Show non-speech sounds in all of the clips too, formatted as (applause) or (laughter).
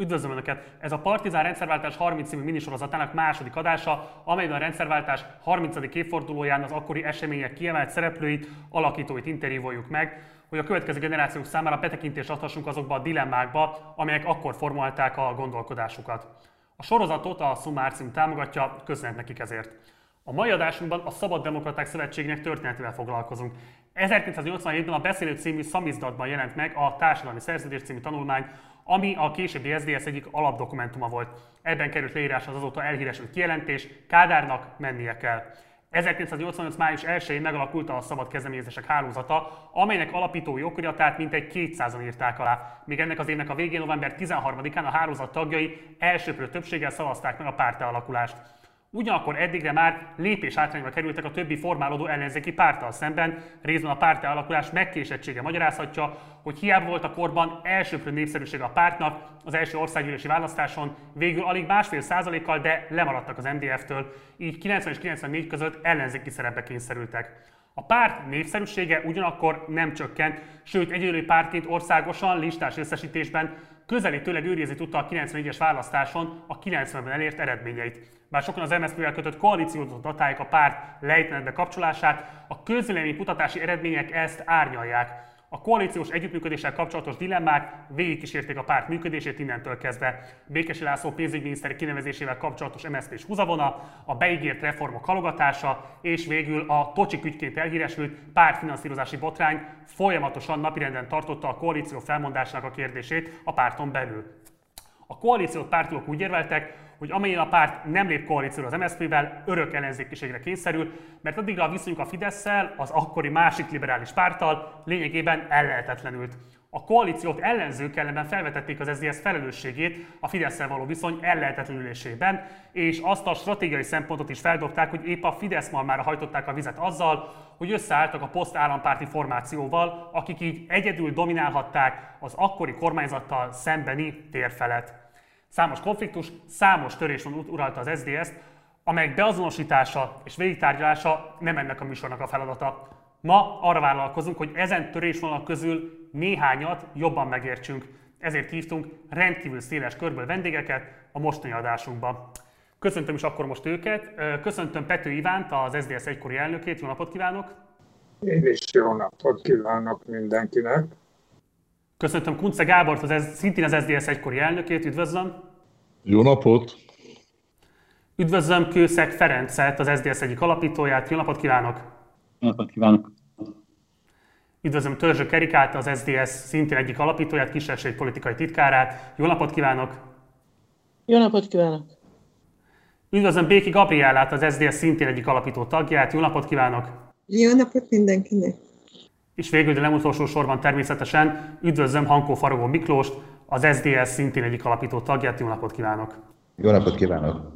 Üdvözlöm Önöket! Ez a Partizán rendszerváltás 30 című minisorozatának második adása, amelyben a rendszerváltás 30. évfordulóján az akkori események kiemelt szereplőit, alakítóit interjúvoljuk meg, hogy a következő generációk számára betekintést adhassunk azokba a dilemmákba, amelyek akkor formálták a gondolkodásukat. A sorozatot a Sumár cím támogatja, köszönet nekik ezért. A mai adásunkban a Szabad Demokraták Szövetségének történetével foglalkozunk. 1987-ben a Beszélő című szamizdatban jelent meg a Társadalmi Szerződés című tanulmány, ami a későbbi SZDSZ egyik alapdokumentuma volt. Ebben került leírás az azóta elhíresült kijelentés, Kádárnak mennie kell. 1988. május 1-én megalakult a Szabad Kezdeményezések Hálózata, amelynek alapítói okiratát mintegy 200-an írták alá. Még ennek az évnek a végén, november 13-án a hálózat tagjai elsőprő többséggel szavazták meg a pártalakulást. Ugyanakkor eddigre már lépés hátrányba kerültek a többi formálódó ellenzéki párttal szemben, részben a párt alakulás megkésettsége magyarázhatja, hogy hiába volt a korban elsőprő népszerűség a pártnak, az első országgyűlési választáson végül alig másfél százalékkal, de lemaradtak az MDF-től, így 90 és 94 között ellenzéki szerepbe kényszerültek. A párt népszerűsége ugyanakkor nem csökkent, sőt egyelő pártként országosan listás összesítésben közelítőleg őrizni tudta a 94-es választáson a 90-ben elért eredményeit. Bár sokan az MSZP-vel kötött koalíciót datálják a párt lejtmenetbe kapcsolását, a közvélemény kutatási eredmények ezt árnyalják. A koalíciós együttműködéssel kapcsolatos dilemmák végigkísérték a párt működését innentől kezdve. Békesi László pénzügyminiszteri kinevezésével kapcsolatos MSZP-s húzavona, a beígért reformok halogatása, és végül a Tocsik ügyként elhíresült pártfinanszírozási botrány folyamatosan napirenden tartotta a koalíció felmondásának a kérdését a párton belül. A koalíciót pártiok úgy érveltek, hogy amelyen a párt nem lép koalícióra az MSZP-vel, örök ellenzékiségre kényszerül, mert addigra a viszonyunk a fidesz az akkori másik liberális párttal lényegében ellehetetlenült. A koalíciót ellenzők ellenben felvetették az SZDSZ felelősségét a fidesz való viszony ellehetetlenülésében, és azt a stratégiai szempontot is feldobták, hogy épp a Fidesz malmára hajtották a vizet azzal, hogy összeálltak a posztállampárti formációval, akik így egyedül dominálhatták az akkori kormányzattal szembeni térfelet. Számos konfliktus, számos törés van uralta az SZDSZ-t, amelyek beazonosítása és végigtárgyalása nem ennek a műsornak a feladata. Ma arra vállalkozunk, hogy ezen törésvonalak közül néhányat jobban megértsünk. Ezért hívtunk rendkívül széles körből vendégeket a mostani adásunkba. Köszöntöm is akkor most őket. Köszöntöm Pető Ivánt, az SZDSZ egykori elnökét. Jó napot kívánok! Én is jó napot kívánok mindenkinek! Köszöntöm Kunce Gábort, az szintén az SZDSZ egykori elnökét. Üdvözlöm! Jó napot! Üdvözlöm Kőszeg Ferencet, az SZDSZ egyik alapítóját. Jó napot kívánok! Jó napot kívánok! Üdvözlöm Törzső Kerikát, az SZDSZ szintén egyik alapítóját, kisebbség politikai titkárát. Jó napot kívánok! Jó napot kívánok! Üdvözlöm Béki Gabriellát, az SZDSZ szintén egyik alapító tagját. Jó napot kívánok! Jó napot mindenkinek! És végül, de nem utolsó sorban természetesen üdvözlöm Hankó Faragó Miklóst, az SZDSZ szintén egyik alapító tagját. Jó napot kívánok! Jó napot kívánok!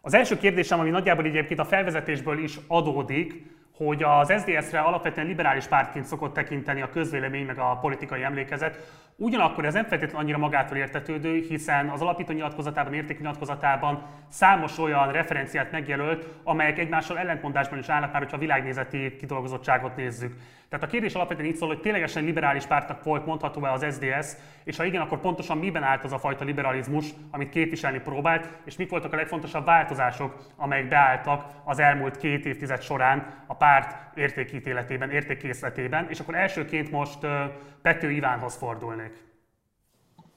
Az első kérdésem, ami nagyjából egyébként a felvezetésből is adódik, hogy az SZDSZ-re alapvetően liberális pártként szokott tekinteni a közvélemény meg a politikai emlékezet. Ugyanakkor ez nem feltétlenül annyira magától értetődő, hiszen az alapító nyilatkozatában, értéknyilatkozatában számos olyan referenciát megjelölt, amelyek egymással ellentmondásban is állnak már, hogyha a világnézeti kidolgozottságot nézzük. Tehát a kérdés alapvetően így szól, hogy ténylegesen liberális pártnak volt mondható-e az SDS, és ha igen, akkor pontosan miben állt az a fajta liberalizmus, amit képviselni próbált, és mik voltak a legfontosabb változások, amelyek beálltak az elmúlt két évtized során a párt értékítéletében, értékkészletében. És akkor elsőként most Pető Ivánhoz fordulnék.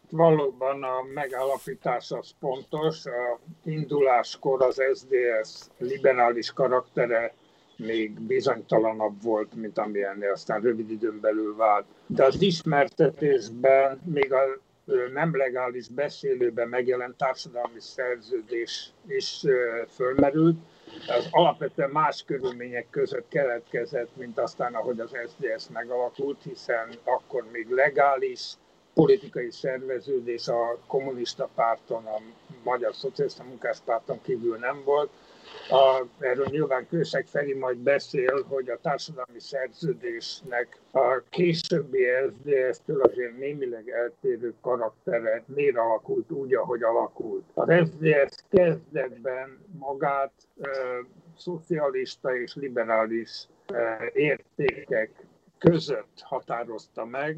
Valóban a megállapítás az pontos. A induláskor az SDS liberális karaktere még bizonytalanabb volt, mint amilyennél aztán rövid időn belül vált. De az ismertetésben, még a nem legális beszélőben megjelent társadalmi szerződés is fölmerült, az alapvetően más körülmények között keletkezett, mint aztán, ahogy az SZDSZ megalakult, hiszen akkor még legális politikai szerveződés a kommunista párton, a Magyar Szocialista Munkáspárton kívül nem volt, a, erről nyilván Kőszeg Feri majd beszél, hogy a társadalmi szerződésnek a későbbi SZDSZ-től azért némileg eltérő karaktere miért alakult úgy, ahogy alakult. Az SZDSZ kezdetben magát e, szocialista és liberális e, értékek között határozta meg,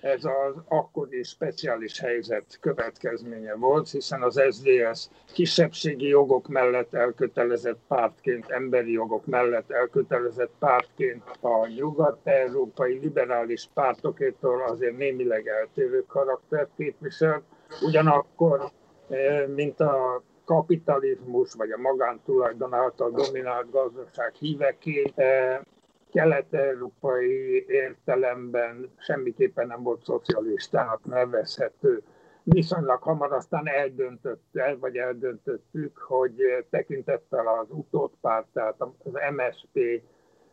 ez az akkori speciális helyzet következménye volt, hiszen az SDS kisebbségi jogok mellett elkötelezett pártként, emberi jogok mellett elkötelezett pártként a nyugat-európai liberális pártokétól azért némileg eltérő karaktert képviselt. Ugyanakkor, eh, mint a kapitalizmus vagy a magántulajdon által dominált gazdaság híveként eh, kelet-európai értelemben semmiképpen nem volt szocialistának nevezhető. Viszonylag hamar aztán eldöntött el, vagy eldöntöttük, hogy tekintettel az utódpárt, tehát az MSP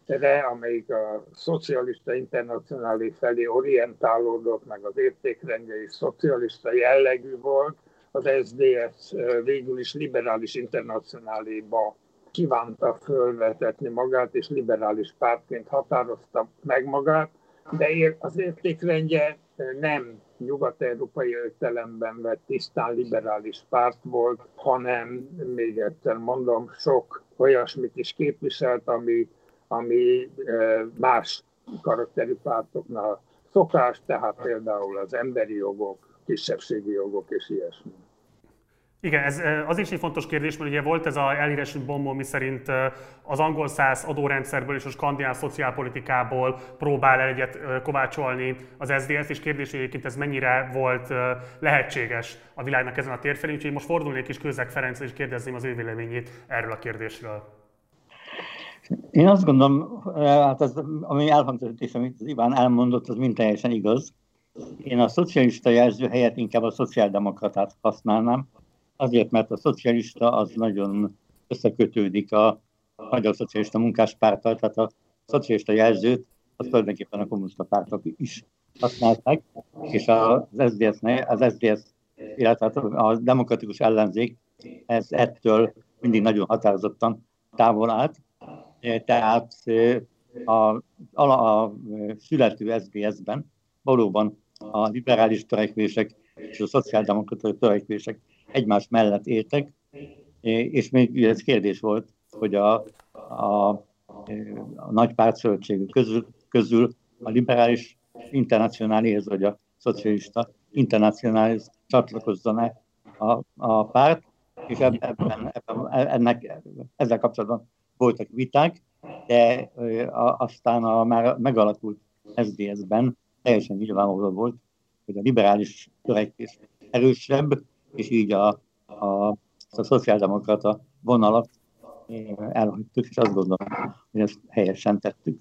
re, amelyik a szocialista internacionálé felé orientálódott, meg az értékrendje is szocialista jellegű volt, az SDS végül is liberális internacionáléba kívánta fölvetetni magát, és liberális pártként határozta meg magát, de az értékrendje nem nyugat-európai értelemben vett tisztán liberális párt volt, hanem még egyszer mondom, sok olyasmit is képviselt, ami, ami más karakterű pártoknál szokás, tehát például az emberi jogok, kisebbségi jogok és ilyesmi. Igen, ez az is egy fontos kérdés, mert ugye volt ez a elhíresült bombó, mi szerint az angol száz adórendszerből és a skandináv szociálpolitikából próbál el egyet kovácsolni az SZDSZ, és kérdés, hogy egyébként ez mennyire volt lehetséges a világnak ezen a térfelén, úgyhogy most fordulnék is Kőzek Ferenc, és kérdezném az ő véleményét erről a kérdésről. Én azt gondolom, hát az, ami elhangzott és amit Iván elmondott, az mind teljesen igaz. Én a szocialista jelző helyett inkább a szociáldemokratát használnám, Azért, mert a szocialista az nagyon összekötődik a Magyar Szocialista Munkáspárttal, tehát a szocialista jelzőt az tulajdonképpen a kommunista pártok is használták, és az SZDSZ, az SZDSZ, illetve a demokratikus ellenzék ez ettől mindig nagyon határozottan távol állt. Tehát a, a, a születő SZDSZ-ben valóban a liberális törekvések és a szociáldemokratai törekvések egymás mellett éltek, és még ez kérdés volt, hogy a, a, a nagy pártszövetségük közül, közül a liberális internacionális vagy a szocialista internacionális csatlakozzon-e a, a párt, és ebben, ebben, ennek, ezzel kapcsolatban voltak viták, de aztán a már megalakult SZDSZ-ben teljesen nyilvánvaló volt, hogy a liberális törekvés erősebb, és így a, a, a szociáldemokrata vonalat elhagytuk, és azt gondolom, hogy ezt helyesen tettük.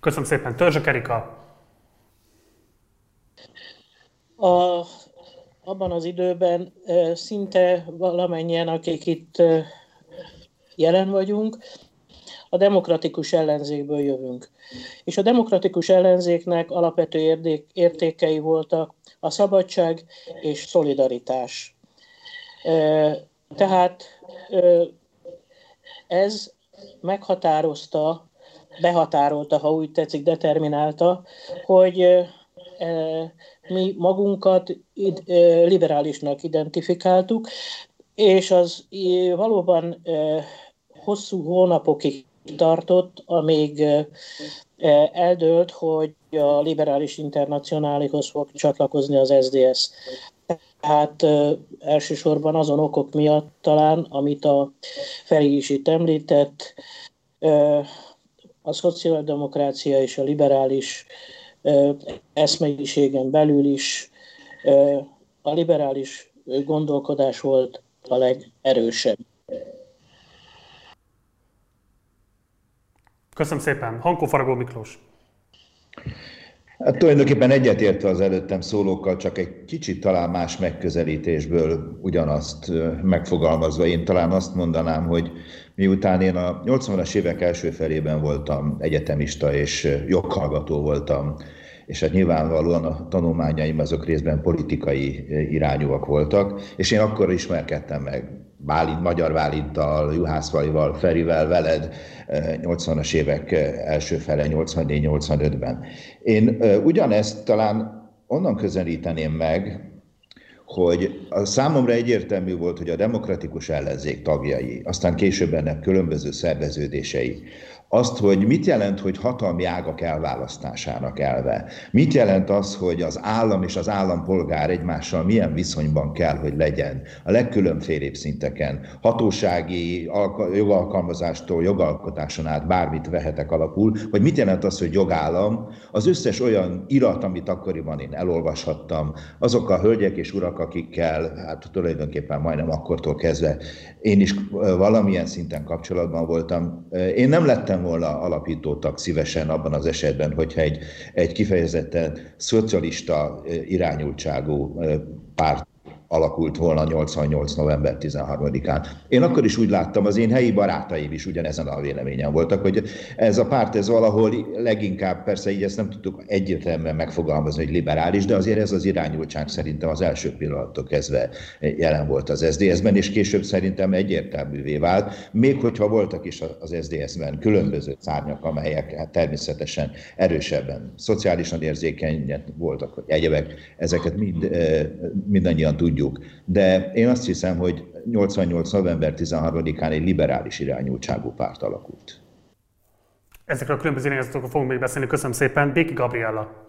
Köszönöm szépen. Törzsök Erika. A, abban az időben szinte valamennyien, akik itt jelen vagyunk, a demokratikus ellenzékből jövünk. És a demokratikus ellenzéknek alapvető értékei voltak a szabadság és szolidaritás. Tehát ez meghatározta, behatárolta, ha úgy tetszik, determinálta, hogy mi magunkat liberálisnak identifikáltuk, és az valóban hosszú hónapokig tartott, amíg eldőlt, hogy a liberális internacionálihoz fog csatlakozni az SDS. Tehát elsősorban azon okok miatt talán, amit a Feri is itt említett, a szociáldemokrácia és a liberális eszmeiségen belül is a liberális gondolkodás volt a legerősebb. Köszönöm szépen. Hankó Faragó Miklós. Hát tulajdonképpen egyetértve az előttem szólókkal, csak egy kicsit talán más megközelítésből ugyanazt megfogalmazva, én talán azt mondanám, hogy miután én a 80-as évek első felében voltam egyetemista és joghallgató voltam, és hát nyilvánvalóan a tanulmányaim azok részben politikai irányúak voltak, és én akkor ismerkedtem meg Bálint, Magyar Bálinttal, Juhász Valival, Ferivel, veled 80-as évek első fele, 84-85-ben. Én ugyanezt talán onnan közelíteném meg, hogy a számomra egyértelmű volt, hogy a demokratikus ellenzék tagjai, aztán később ennek különböző szerveződései, azt, hogy mit jelent, hogy hatalmi ágak elválasztásának elve. Mit jelent az, hogy az állam és az állampolgár egymással milyen viszonyban kell, hogy legyen a legkülönfélébb szinteken. Hatósági jogalkalmazástól jogalkotáson át bármit vehetek alapul, vagy mit jelent az, hogy jogállam. Az összes olyan irat, amit akkoriban én elolvashattam, azok a hölgyek és urak, akikkel hát tulajdonképpen majdnem akkortól kezdve én is valamilyen szinten kapcsolatban voltam. Én nem lettem lettem volna alapítótak szívesen abban az esetben, hogyha egy, egy kifejezetten szocialista irányultságú párt alakult volna 88. november 13-án. Én akkor is úgy láttam, az én helyi barátaim is ugyanezen a véleményen voltak, hogy ez a párt, ez valahol leginkább, persze így ezt nem tudtuk egyértelműen megfogalmazni, hogy liberális, de azért ez az irányultság szerintem az első pillanattól kezdve jelen volt az SZDSZ-ben, és később szerintem egyértelművé vált, még hogyha voltak is az SZDSZ-ben különböző szárnyak, amelyek hát természetesen erősebben, szociálisan érzékenyen voltak, hogy egyebek, ezeket mind, mindannyian tudjuk tudjuk. De én azt hiszem, hogy 88. november 13-án egy liberális irányultságú párt alakult. Ezekről a különböző irányzatokról fogunk még beszélni. Köszönöm szépen. Béki Gabriella.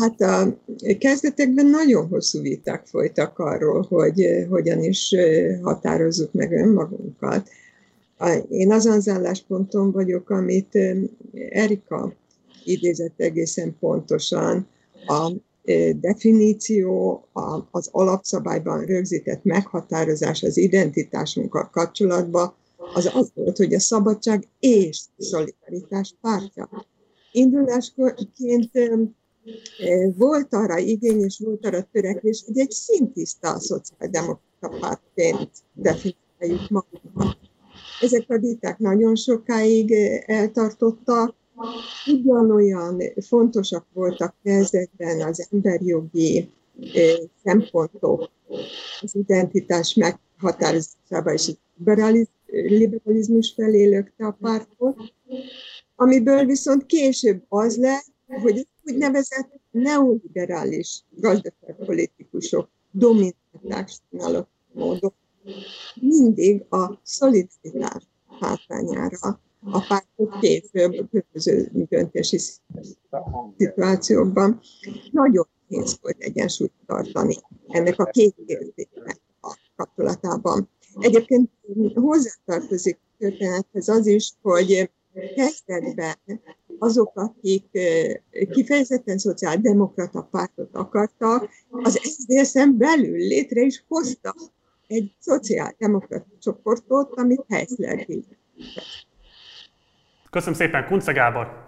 Hát a kezdetekben nagyon hosszú viták folytak arról, hogy hogyan is határozzuk meg önmagunkat. Én azon az állásponton vagyok, amit Erika idézett egészen pontosan, a definíció, az alapszabályban rögzített meghatározás az identitásunkkal kapcsolatban, az az volt, hogy a szabadság és szolidaritás pártja. Indulásként volt arra igény, és volt arra törekvés, hogy egy szintiszta szociáldemokrata pártként definiáljuk magunkat. Ezek a viták nagyon sokáig eltartottak, ugyanolyan fontosak voltak kezdetben az emberjogi szempontok. Az identitás meghatározásában és liberalizmus felé lökte a pártot, amiből viszont később az lett, hogy úgynevezett neoliberális gazdaságpolitikusok dominálták módon mindig a szolidaritás hátrányára a pártok később különböző döntési szituációkban nagyon nehéz volt egyensúlyt tartani ennek a két érzéknek a kapcsolatában. Egyébként hozzátartozik a történethez az is, hogy kezdetben azok, akik kifejezetten szociáldemokrata pártot akartak, az SZDSZ-en belül létre is hoztak egy szociáldemokrata csoportot, amit Heisler Köszönöm szépen, Kunce Gábor!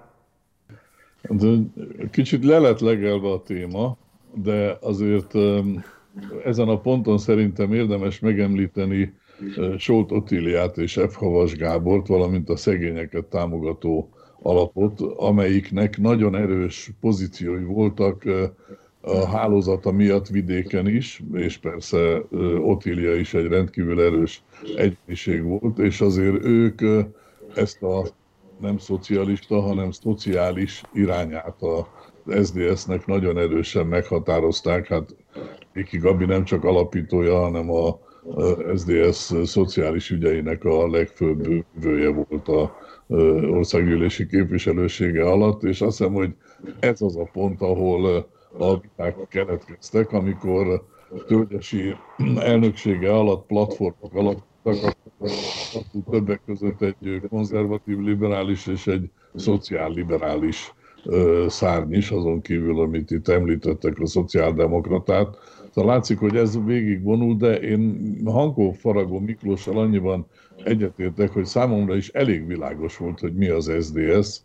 Kicsit le lett legelve a téma, de azért ezen a ponton szerintem érdemes megemlíteni Solt Otiliát és F. Havas Gábort, valamint a szegényeket támogató alapot, amelyiknek nagyon erős pozíciói voltak a hálózata miatt vidéken is, és persze Otilia is egy rendkívül erős egyiség volt, és azért ők ezt a nem szocialista, hanem szociális irányát a SZDSZ-nek nagyon erősen meghatározták. Hát Iki Gabi nem csak alapítója, hanem a SZDSZ szociális ügyeinek a legfőbb vője volt a országgyűlési képviselősége alatt, és azt hiszem, hogy ez az a pont, ahol a viták keletkeztek, amikor Tölgyesi elnöksége alatt platformok alapítottak, többek között egy konzervatív liberális és egy szociálliberális szárny is, azon kívül, amit itt említettek, a szociáldemokratát. Szóval látszik, hogy ez végig vonul, de én Hankó Faragó Miklóssal annyiban egyetértek, hogy számomra is elég világos volt, hogy mi az SDS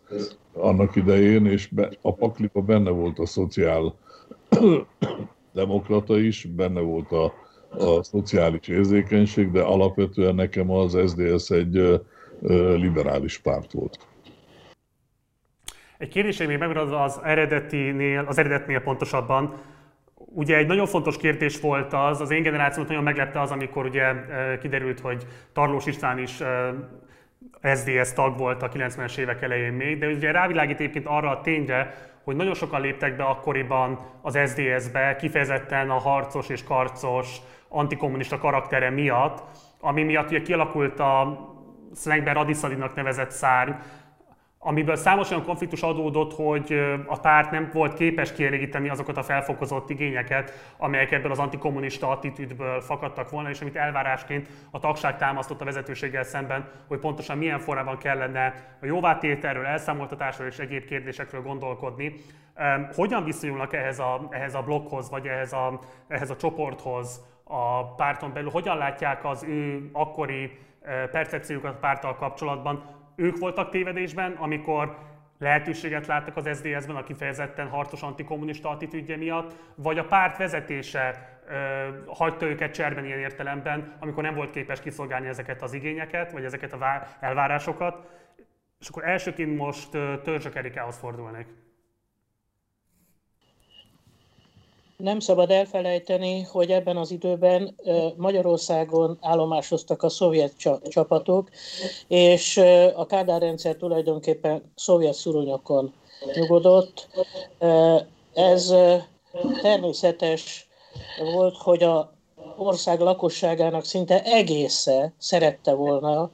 annak idején, és a pakliba benne volt a szociál demokrata is, benne volt a a szociális érzékenység, de alapvetően nekem az SZDSZ egy liberális párt volt. Egy kérdés, még megmarad az eredetinél, az eredetnél pontosabban. Ugye egy nagyon fontos kérdés volt az, az én generációmat nagyon meglepte az, amikor ugye kiderült, hogy Tarlós István is SZDSZ tag volt a 90-es évek elején még, de ugye rávilágít egyébként arra a tényre, hogy nagyon sokan léptek be akkoriban az SZDSZ-be, kifejezetten a harcos és karcos antikommunista karaktere miatt, ami miatt ugye kialakult a szlengben radiszalinak nevezett szárny, amiből számos olyan konfliktus adódott, hogy a párt nem volt képes kielégíteni azokat a felfokozott igényeket, amelyek ebből az antikommunista attitűdből fakadtak volna, és amit elvárásként a tagság támasztott a vezetőséggel szemben, hogy pontosan milyen formában kellene a jóvátételről, elszámoltatásról és egyéb kérdésekről gondolkodni. Hogyan viszonyulnak ehhez a, ehhez a blokkhoz, vagy ehhez a, ehhez a csoporthoz a párton belül? Hogyan látják az ő akkori percepciókat a párttal kapcsolatban? ők voltak tévedésben, amikor lehetőséget láttak az SZDSZ-ben a kifejezetten harcos antikommunista attitűdje miatt, vagy a párt vezetése ö, hagyta őket cserben ilyen értelemben, amikor nem volt képes kiszolgálni ezeket az igényeket, vagy ezeket a elvárásokat. És akkor elsőként most Törzsök Erikához fordulnék. Nem szabad elfelejteni, hogy ebben az időben Magyarországon állomásoztak a szovjet csapatok, és a Kádár rendszer tulajdonképpen szovjet szuronyokon nyugodott. Ez természetes volt, hogy a ország lakosságának szinte egésze szerette volna,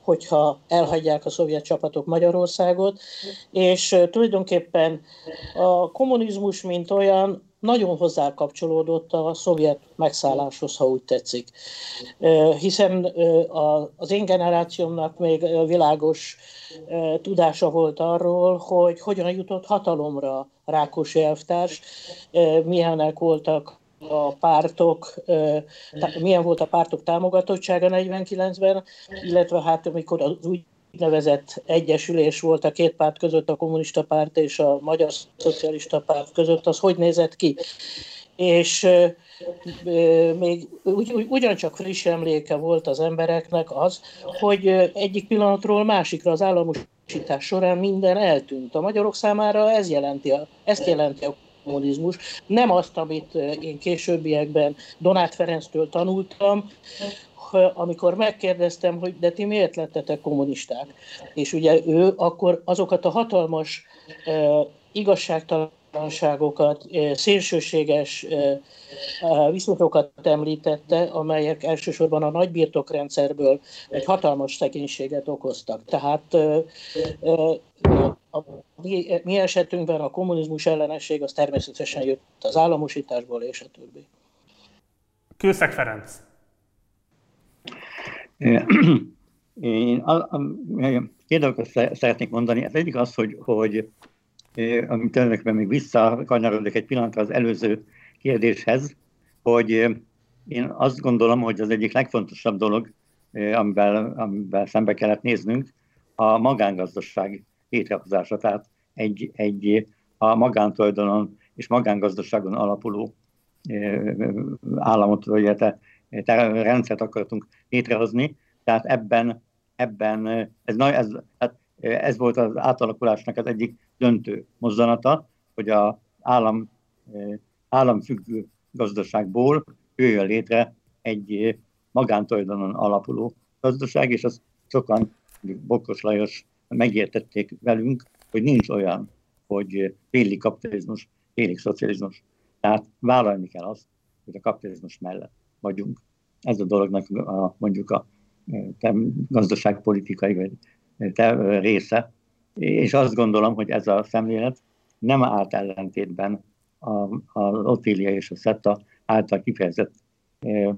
hogyha elhagyják a szovjet csapatok Magyarországot, és tulajdonképpen a kommunizmus, mint olyan, nagyon hozzá kapcsolódott a szovjet megszálláshoz, ha úgy tetszik. Hiszen az én generációmnak még világos tudása volt arról, hogy hogyan jutott hatalomra Rákosi elvtárs, milyenek voltak a pártok, milyen volt a pártok támogatottsága 49-ben, illetve hát amikor az új úgynevezett egyesülés volt a két párt között, a kommunista párt és a magyar szocialista párt között, az hogy nézett ki. És még ugy, ugy, ugyancsak friss emléke volt az embereknek az, hogy egyik pillanatról másikra az államosítás során minden eltűnt. A magyarok számára ez jelenti ezt jelenti a kommunizmus. Nem azt, amit én későbbiekben Donát Ferenctől tanultam, amikor megkérdeztem, hogy de ti miért lettetek kommunisták? És ugye ő akkor azokat a hatalmas uh, igazságtalanságokat, uh, szélsőséges viszonyokat említette, amelyek elsősorban a nagybirtokrendszerből egy hatalmas szegénységet okoztak. Tehát a mi, mi esetünkben a kommunizmus ellenesség az természetesen jött az államosításból és a többi. Kőszeg Ferenc. Én két dolgot szeretnék mondani. Ez egyik az, hogy, hogy amit önökben még visszakanyarodik egy pillanatra az előző kérdéshez, hogy én azt gondolom, hogy az egyik legfontosabb dolog, amivel, amivel szembe kellett néznünk, a magángazdaság létrehozása. Tehát egy, egy a magántulajdonon és magángazdaságon alapuló államot, vagy rendszert akartunk létrehozni, tehát ebben, ebben ez, ez, hát ez volt az átalakulásnak az egyik döntő mozzanata, hogy az állam, államfüggő gazdaságból jöjjön létre egy magántulajdonon alapuló gazdaság, és azt sokan, Bokros Lajos megértették velünk, hogy nincs olyan, hogy félig kapitalizmus, félig szocializmus. Tehát vállalni kell azt, hogy a kapitalizmus mellett vagyunk. Ez a dolognak a, mondjuk a gazdaságpolitikai vagy része. És azt gondolom, hogy ez a szemlélet nem állt ellentétben az Otília és a Szetta által kifejezett e,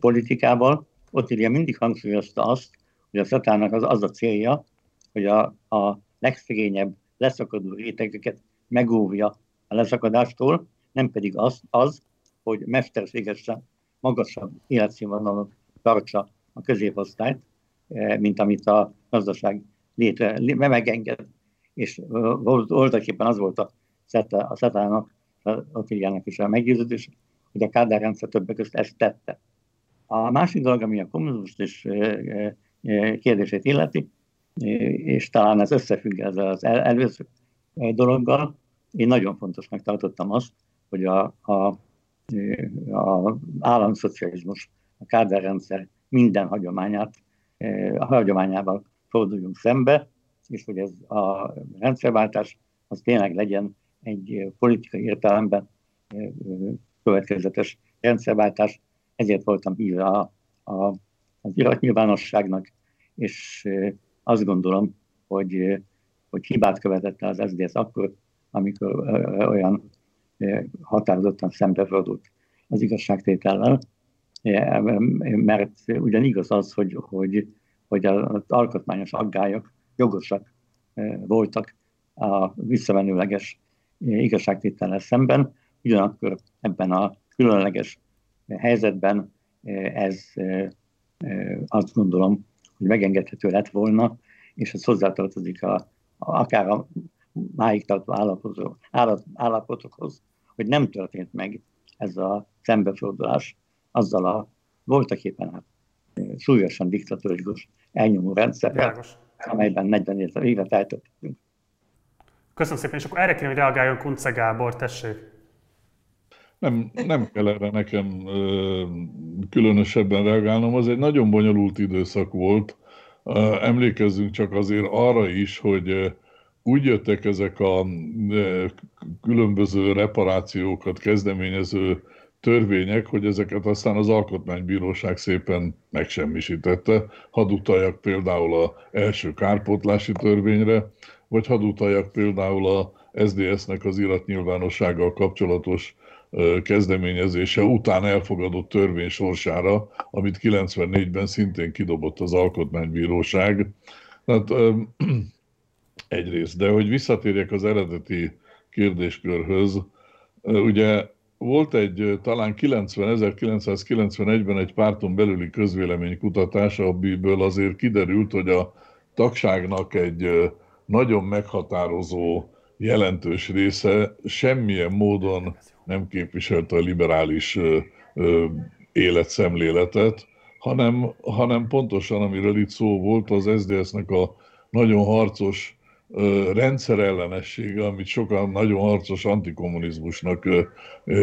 politikával. Otília mindig hangsúlyozta azt, hogy a Szettának az, az a célja, hogy a, a legszegényebb leszakadó rétegeket megóvja a leszakadástól, nem pedig az, az hogy mesterségesen magasabb életszínvonalon tartsa a középosztályt, eh, mint amit a gazdaság létre, megenged. És voltak éppen az volt a, szeta, a szetának, a Attiliának is a meggyőződés, hogy a Kádár rendszer többek között ezt tette. A másik dolog, ami a kommunizmus és eh, eh, kérdését illeti, és talán ez összefügg ezzel az előző dologgal, én nagyon fontosnak tartottam azt, hogy a, a az államszocializmus, a kádárrendszer minden hagyományát, a hagyományával forduljunk szembe, és hogy ez a rendszerváltás az tényleg legyen egy politikai értelemben következetes rendszerváltás, ezért voltam híve a, a, az iratnyilvánosságnak, és azt gondolom, hogy, hogy hibát követett az SZDSZ akkor, amikor olyan határozottan szembefordult az igazságtétellel, mert ugyan igaz az, hogy, hogy, hogy az alkotmányos aggályok jogosak voltak a visszamenőleges igazságtétellel szemben, ugyanakkor ebben a különleges helyzetben ez azt gondolom, hogy megengedhető lett volna, és ez hozzátartozik a, a, akár a máig tartó állapotokhoz, hogy nem történt meg ez a szembefordulás azzal a voltak éppen hát, súlyosan diktatórikus elnyomó rendszerrel, amelyben 40 évet eltöltöttünk. Köszönöm szépen, és akkor erre kéne, hogy reagáljon Kunce Gábor, tessék. Nem, nem kell erre nekem ö, különösebben reagálnom, az egy nagyon bonyolult időszak volt. Emlékezzünk csak azért arra is, hogy úgy jöttek ezek a különböző reparációkat kezdeményező törvények, hogy ezeket aztán az Alkotmánybíróság szépen megsemmisítette. Hadd utaljak például a első kárpótlási törvényre, vagy hadd utaljak például a SDS-nek az iratnyilvánossággal kapcsolatos kezdeményezése után elfogadott törvény sorsára, amit 94-ben szintén kidobott az Alkotmánybíróság. Tehát egyrészt, de hogy visszatérjek az eredeti kérdéskörhöz, ugye volt egy talán 90, 1991-ben egy párton belüli közvéleménykutatás, amiből azért kiderült, hogy a tagságnak egy nagyon meghatározó jelentős része semmilyen módon nem képviselte a liberális életszemléletet, hanem, hanem pontosan, amiről itt szó volt, az SZDSZ-nek a nagyon harcos rendszerellenessége, amit sokan nagyon harcos antikommunizmusnak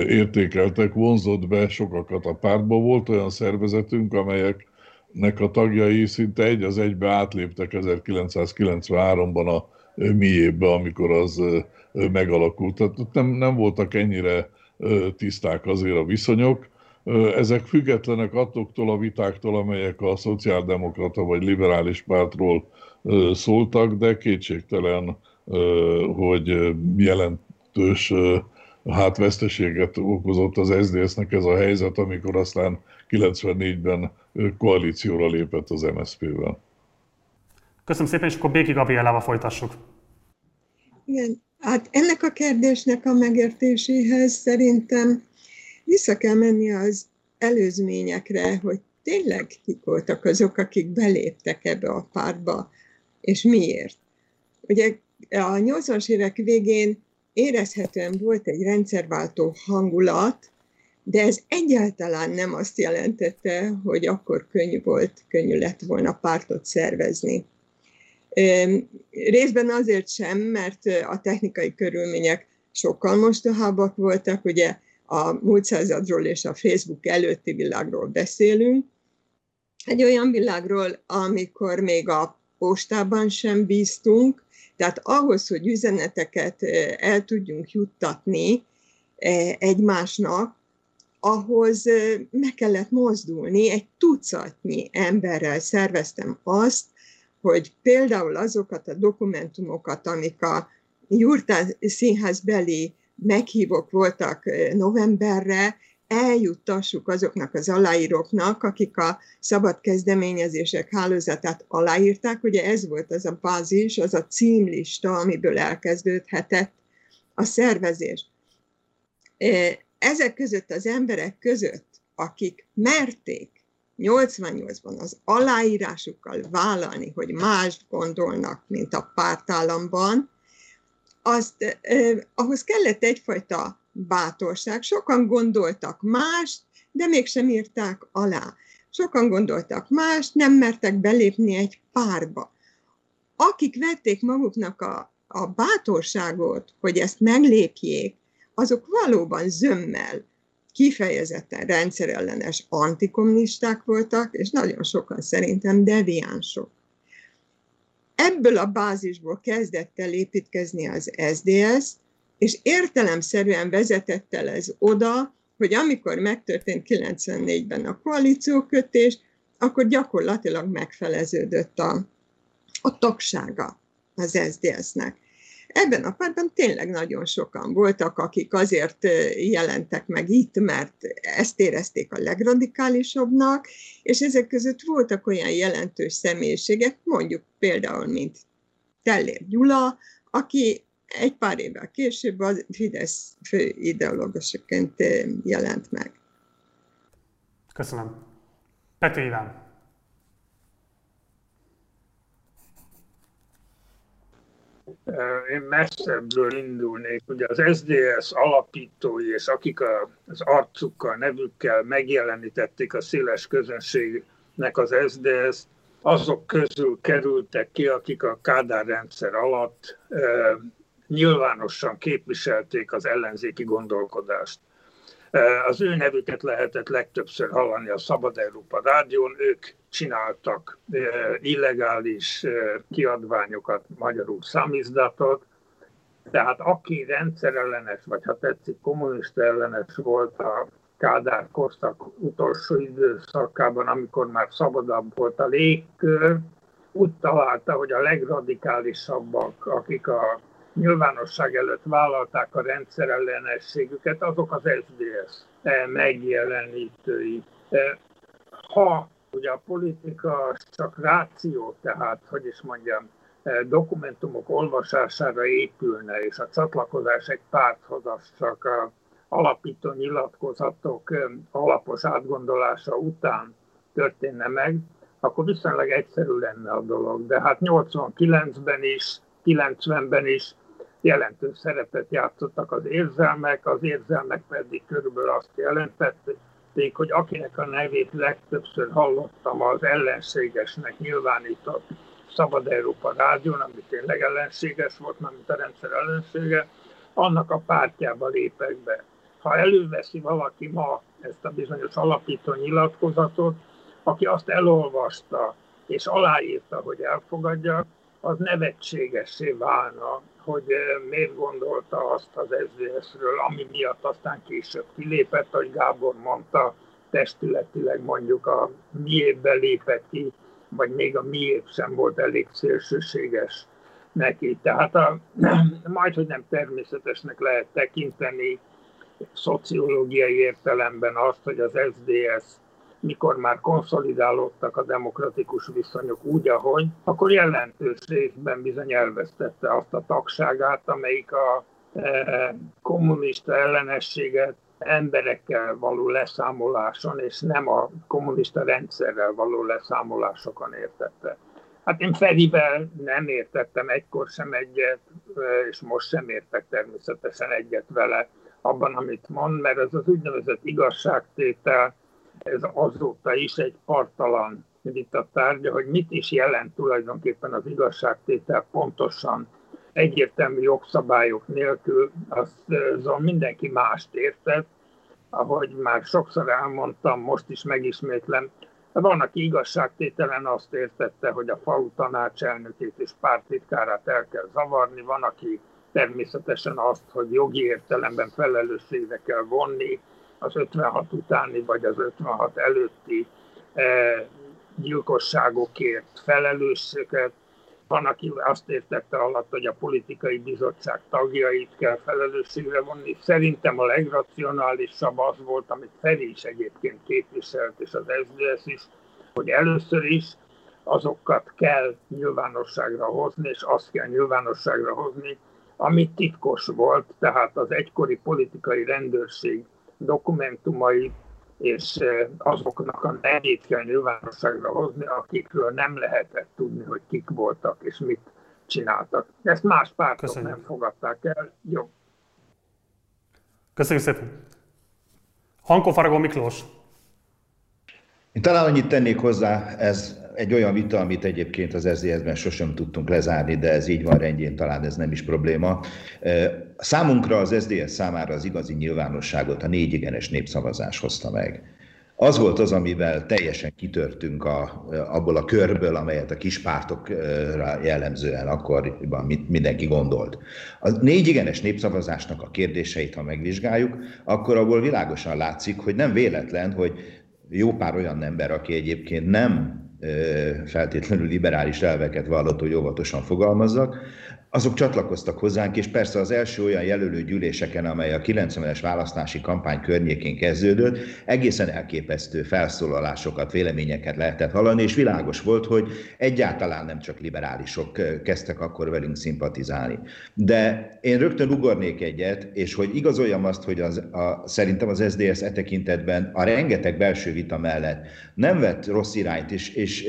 értékeltek, vonzott be sokakat a pártba. Volt olyan szervezetünk, amelyeknek a tagjai szinte egy az egybe átléptek 1993-ban a miébe, amikor az megalakult. Tehát nem, nem voltak ennyire tiszták azért a viszonyok. Ezek függetlenek attól a vitáktól, amelyek a szociáldemokrata vagy liberális pártról szóltak, de kétségtelen, hogy jelentős hát veszteséget okozott az SZDSZ-nek ez a helyzet, amikor aztán 94-ben koalícióra lépett az MSZP-vel. Köszönöm szépen, és akkor Béki Gabrielával folytassuk. Igen, hát ennek a kérdésnek a megértéséhez szerintem vissza kell menni az előzményekre, hogy tényleg kik voltak azok, akik beléptek ebbe a pártba, és miért. Ugye a 80-as évek végén érezhetően volt egy rendszerváltó hangulat, de ez egyáltalán nem azt jelentette, hogy akkor könnyű volt, könnyű lett volna pártot szervezni. Részben azért sem, mert a technikai körülmények sokkal mostohábbak voltak, ugye a múlt századról és a Facebook előtti világról beszélünk, egy olyan világról, amikor még a postában sem bíztunk, tehát ahhoz, hogy üzeneteket el tudjunk juttatni egymásnak, ahhoz meg kellett mozdulni, egy tucatnyi emberrel szerveztem azt, hogy például azokat a dokumentumokat, amik a Jurtán színház beli meghívók voltak novemberre, eljuttassuk azoknak az aláíróknak, akik a szabad kezdeményezések hálózatát aláírták. Ugye ez volt az a bázis, az a címlista, amiből elkezdődhetett a szervezés. Ezek között az emberek között, akik merték 88-ban az aláírásukkal vállalni, hogy mást gondolnak, mint a pártállamban, azt, eh, ahhoz kellett egyfajta bátorság. Sokan gondoltak mást, de mégsem írták alá. Sokan gondoltak mást, nem mertek belépni egy párba. Akik vették maguknak a, a bátorságot, hogy ezt meglépjék, azok valóban zömmel kifejezetten rendszerellenes antikommunisták voltak, és nagyon sokan szerintem deviánsok. ebből a bázisból kezdett el építkezni az SDS, és értelemszerűen vezetett el ez oda, hogy amikor megtörtént 94-ben a koalíciókötés, akkor gyakorlatilag megfeleződött a, a tagsága az SZDSZ-nek. Ebben a párban tényleg nagyon sokan voltak, akik azért jelentek meg itt, mert ezt érezték a legradikálisabbnak, és ezek között voltak olyan jelentős személyiségek, mondjuk például, mint Tellér Gyula, aki egy pár évvel később a Fidesz fő ideológusaként jelent meg. Köszönöm. Pető Iván. Én messzebbről indulnék, ugye az SDS alapítói, és akik az arcukkal, nevükkel megjelenítették a széles közönségnek az SDS, azok közül kerültek ki, akik a Kádár rendszer alatt nyilvánosan képviselték az ellenzéki gondolkodást. Az ő nevüket lehetett legtöbbször hallani a Szabad Európa rádión, ők csináltak illegális kiadványokat, magyarul számizdatot, tehát aki rendszerellenes, vagy ha tetszik, kommunista ellenes volt a Kádár korszak utolsó időszakában, amikor már szabadabb volt a légkör, úgy találta, hogy a legradikálisabbak, akik a nyilvánosság előtt vállalták a rendszerellenességüket, azok az SDS megjelenítői. Ha ugye a politika csak ráció, tehát, hogy is mondjam, dokumentumok olvasására épülne, és a csatlakozás egy párthoz az csak a alapító nyilatkozatok alapos átgondolása után történne meg, akkor viszonylag egyszerű lenne a dolog. De hát 89-ben is, 90-ben is jelentős szerepet játszottak az érzelmek, az érzelmek pedig körülbelül azt jelentették, hogy akinek a nevét legtöbbször hallottam az ellenségesnek nyilvánított Szabad Európa Rádión, ami tényleg ellenséges volt, mint a rendszer ellensége, annak a pártjába lépek be. Ha előveszi valaki ma ezt a bizonyos alapító nyilatkozatot, aki azt elolvasta és aláírta, hogy elfogadja, az nevetségessé válna hogy miért gondolta azt az SZDSZ-ről, ami miatt aztán később kilépett, hogy Gábor mondta, testületileg mondjuk a miébbe lépett ki, vagy még a miép sem volt elég szélsőséges neki. Tehát a, (clears throat) majd, hogy nem természetesnek lehet tekinteni szociológiai értelemben azt, hogy az SZDSZ mikor már konszolidálódtak a demokratikus viszonyok úgy, ahogy, akkor jelentős részben bizony elvesztette azt a tagságát, amelyik a e, kommunista ellenességet emberekkel való leszámoláson, és nem a kommunista rendszerrel való leszámolásokon értette. Hát én Ferivel nem értettem egykor sem egyet, e, és most sem értek természetesen egyet vele abban, amit mond, mert ez az úgynevezett igazságtétel, ez azóta is egy partalan vita tárgya, hogy mit is jelent tulajdonképpen az igazságtétel pontosan. Egyértelmű jogszabályok nélkül, azt azon mindenki mást értett, ahogy már sokszor elmondtam, most is megismétlem, van, aki igazságtételen azt értette, hogy a falu tanácselnökét és pártitkárát el kell zavarni, van, aki természetesen azt, hogy jogi értelemben felelősségre kell vonni, az 56 utáni vagy az 56 előtti eh, gyilkosságokért felelősséget. Van, aki azt értette alatt, hogy a politikai bizottság tagjait kell felelősségre vonni. Szerintem a legracionálisabb az volt, amit Feri is egyébként képviselt, és az SZDSZ is, hogy először is azokat kell nyilvánosságra hozni, és azt kell nyilvánosságra hozni, ami titkos volt, tehát az egykori politikai rendőrség dokumentumai és azoknak a nevét kell nyilvánosságra hozni, akikről nem lehetett tudni, hogy kik voltak és mit csináltak. Ezt más pártok Köszönjük. nem fogadták el. Jó. Köszönjük szépen. Hanko Faragó Miklós. Én talán annyit tennék hozzá, ez egy olyan vita, amit egyébként az SZDSZ-ben sosem tudtunk lezárni, de ez így van rendjén, talán ez nem is probléma. Számunkra az SZDSZ számára az igazi nyilvánosságot a négy igenes népszavazás hozta meg. az volt az, amivel teljesen kitörtünk a, abból a körből, amelyet a kispártokra jellemzően akkoriban mindenki gondolt. A négy igenes népszavazásnak a kérdéseit, ha megvizsgáljuk, akkor abból világosan látszik, hogy nem véletlen, hogy jó pár olyan ember, aki egyébként nem feltétlenül liberális elveket vallott, hogy óvatosan fogalmazzak, azok csatlakoztak hozzánk, és persze az első olyan jelölő gyűléseken, amely a 90-es választási kampány környékén kezdődött, egészen elképesztő felszólalásokat, véleményeket lehetett hallani, és világos volt, hogy egyáltalán nem csak liberálisok kezdtek akkor velünk szimpatizálni. De én rögtön ugornék egyet, és hogy igazoljam azt, hogy az, a, szerintem az SZDSZ e tekintetben a rengeteg belső vita mellett nem vett rossz irányt, és, és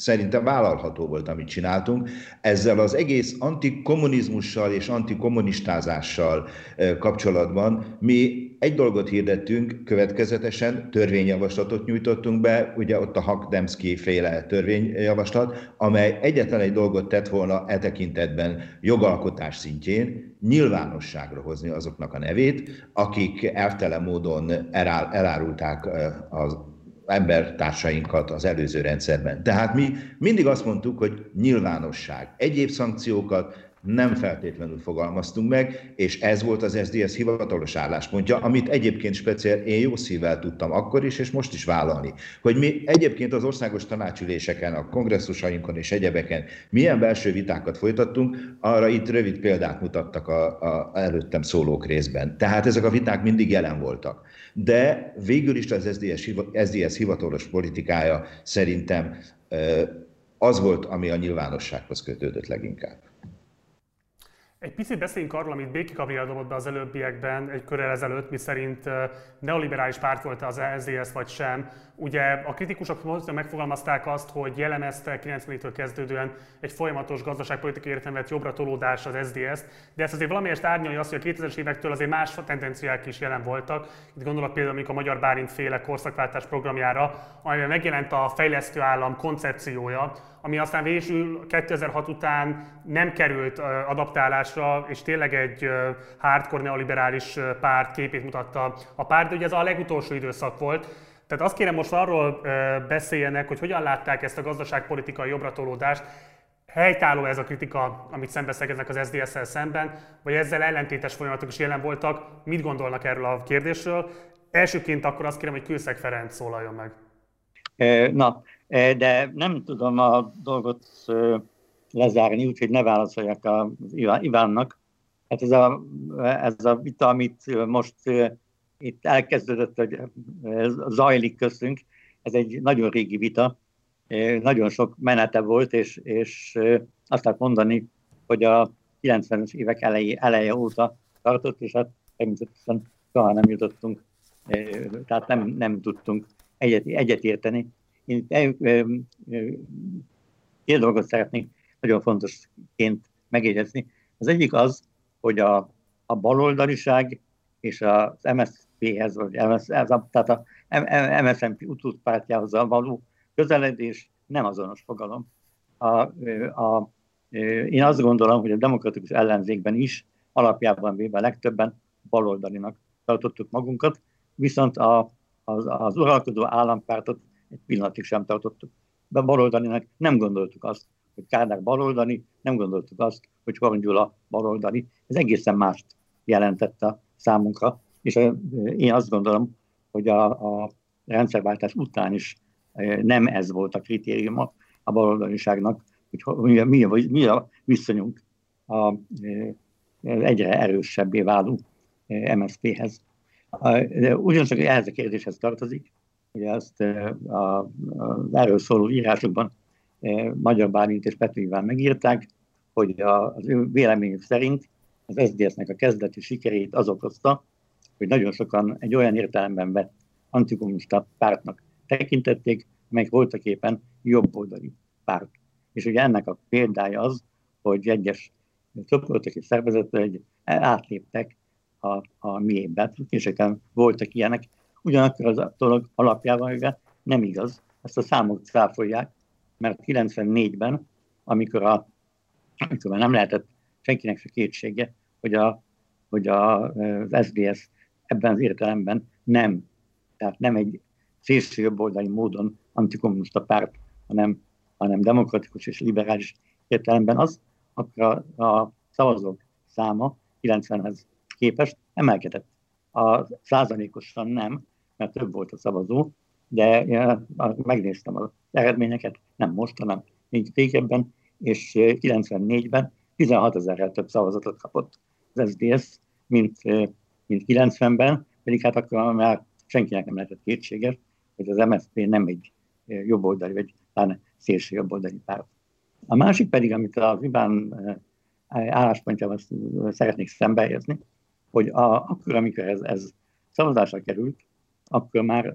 szerintem vállalható volt, amit csináltunk. Ezzel az egész antikommunizmussal és antikommunistázással kapcsolatban mi egy dolgot hirdettünk, következetesen törvényjavaslatot nyújtottunk be, ugye ott a Hakdemszki féle törvényjavaslat, amely egyetlen egy dolgot tett volna e tekintetben jogalkotás szintjén, nyilvánosságra hozni azoknak a nevét, akik elvtelen módon elárulták az embertársainkat az előző rendszerben. Tehát mi mindig azt mondtuk, hogy nyilvánosság. Egyéb szankciókat nem feltétlenül fogalmaztunk meg, és ez volt az SZDSZ hivatalos álláspontja, amit egyébként speciál én jó szívvel tudtam akkor is, és most is vállalni. Hogy mi egyébként az országos tanácsüléseken, a kongresszusainkon és egyebeken milyen belső vitákat folytattunk, arra itt rövid példát mutattak a, a előttem szólók részben. Tehát ezek a viták mindig jelen voltak de végül is az SZDSZ, SZDSZ hivatalos politikája szerintem az volt, ami a nyilvánossághoz kötődött leginkább. Egy picit beszéljünk arról, amit Béki Gabriel dobott be az előbbiekben, egy körrel ezelőtt, mi szerint neoliberális párt volt az SZDSZ vagy sem. Ugye a kritikusok megfogalmazták azt, hogy jellemezte 90-től kezdődően egy folyamatos gazdaságpolitikai értelmet jobbra tolódás az SZDSZ, de ezt azért valamelyest árnyalja azt, hogy a 2000-es évektől azért más tendenciák is jelen voltak. Itt gondolok például a Magyar Bálint féle korszakváltás programjára, amiben megjelent a fejlesztő állam koncepciója, ami aztán végül 2006 után nem került adaptálásra, és tényleg egy hardcore neoliberális párt képét mutatta a párt, de ugye ez a legutolsó időszak volt. Tehát azt kérem most arról beszéljenek, hogy hogyan látták ezt a gazdaságpolitikai jobbratolódást, helytálló ez a kritika, amit szembeszegeznek az SZDSZ-szel szemben, vagy ezzel ellentétes folyamatok is jelen voltak. Mit gondolnak erről a kérdésről? Elsőként akkor azt kérem, hogy Kőszeg Ferenc szólaljon meg. Na, de nem tudom a dolgot lezárni, úgyhogy ne válaszoljak a Ivánnak. Hát ez a, ez a vita, amit most itt elkezdődött, hogy zajlik köztünk, ez egy nagyon régi vita, nagyon sok menete volt, és, és azt lehet mondani, hogy a 90-es évek eleje, eleje óta tartott, és hát természetesen soha nem jutottunk, tehát nem, nem tudtunk egyet, egyetérteni én két dolgot szeretnék nagyon fontosként megjegyezni. Az egyik az, hogy a, a baloldaliság és az MSZP-hez, vagy MS, ez a, tehát a MSZP utódpártjához való közeledés nem azonos fogalom. A, a, én azt gondolom, hogy a demokratikus ellenzékben is alapjában véve legtöbben baloldalinak tartottuk magunkat, viszont a, az, az uralkodó állampártot egy pillanatig sem tartottuk. De baloldalinak nem gondoltuk azt, hogy Kádár baloldali, nem gondoltuk azt, hogy Horn Gyula baloldali. Ez egészen mást jelentette számunkra, és én azt gondolom, hogy a, a rendszerváltás után is nem ez volt a kritériuma a baloldaliságnak, hogy mi, mi, mi a viszonyunk a egyre erősebbé váló MSZP-hez. Ugyancsak ehhez a kérdéshez tartozik, Ugye azt az erről szóló írásokban Magyar Bálint és Pető Iván megírták, hogy az ő véleményük szerint az SZDSZ-nek a kezdeti sikerét az okozta, hogy nagyon sokan egy olyan értelemben vett antikommunista pártnak tekintették, amelyek voltak éppen jobboldali párt. És ugye ennek a példája az, hogy egyes csoportok és szervezetek átléptek a, a miénbe, és voltak ilyenek, Ugyanakkor az dolog alapjában nem igaz. Ezt a számok cáfolják, mert 94-ben, amikor, a, amikor nem lehetett senkinek se kétsége, hogy, a, hogy a, az SDS ebben az értelemben nem tehát nem egy szélső jobboldali módon antikommunista párt, hanem, hanem demokratikus és liberális értelemben az, akkor a, a szavazók száma 90-hez képest emelkedett. A százalékosan nem, mert több volt a szavazó, de én megnéztem az eredményeket, nem most, hanem még régebben, és 94-ben 16 ezerrel több szavazatot kapott az SDS, mint, mint 90-ben, pedig hát akkor már senkinek nem lehetett kétséges, hogy az MSZP nem egy jobboldali, vagy pláne szélső jobboldali párt. A másik pedig, amit az Iván álláspontjával szeretnék szembehelyezni, hogy a, akkor, amikor ez, ez szavazásra került, akkor már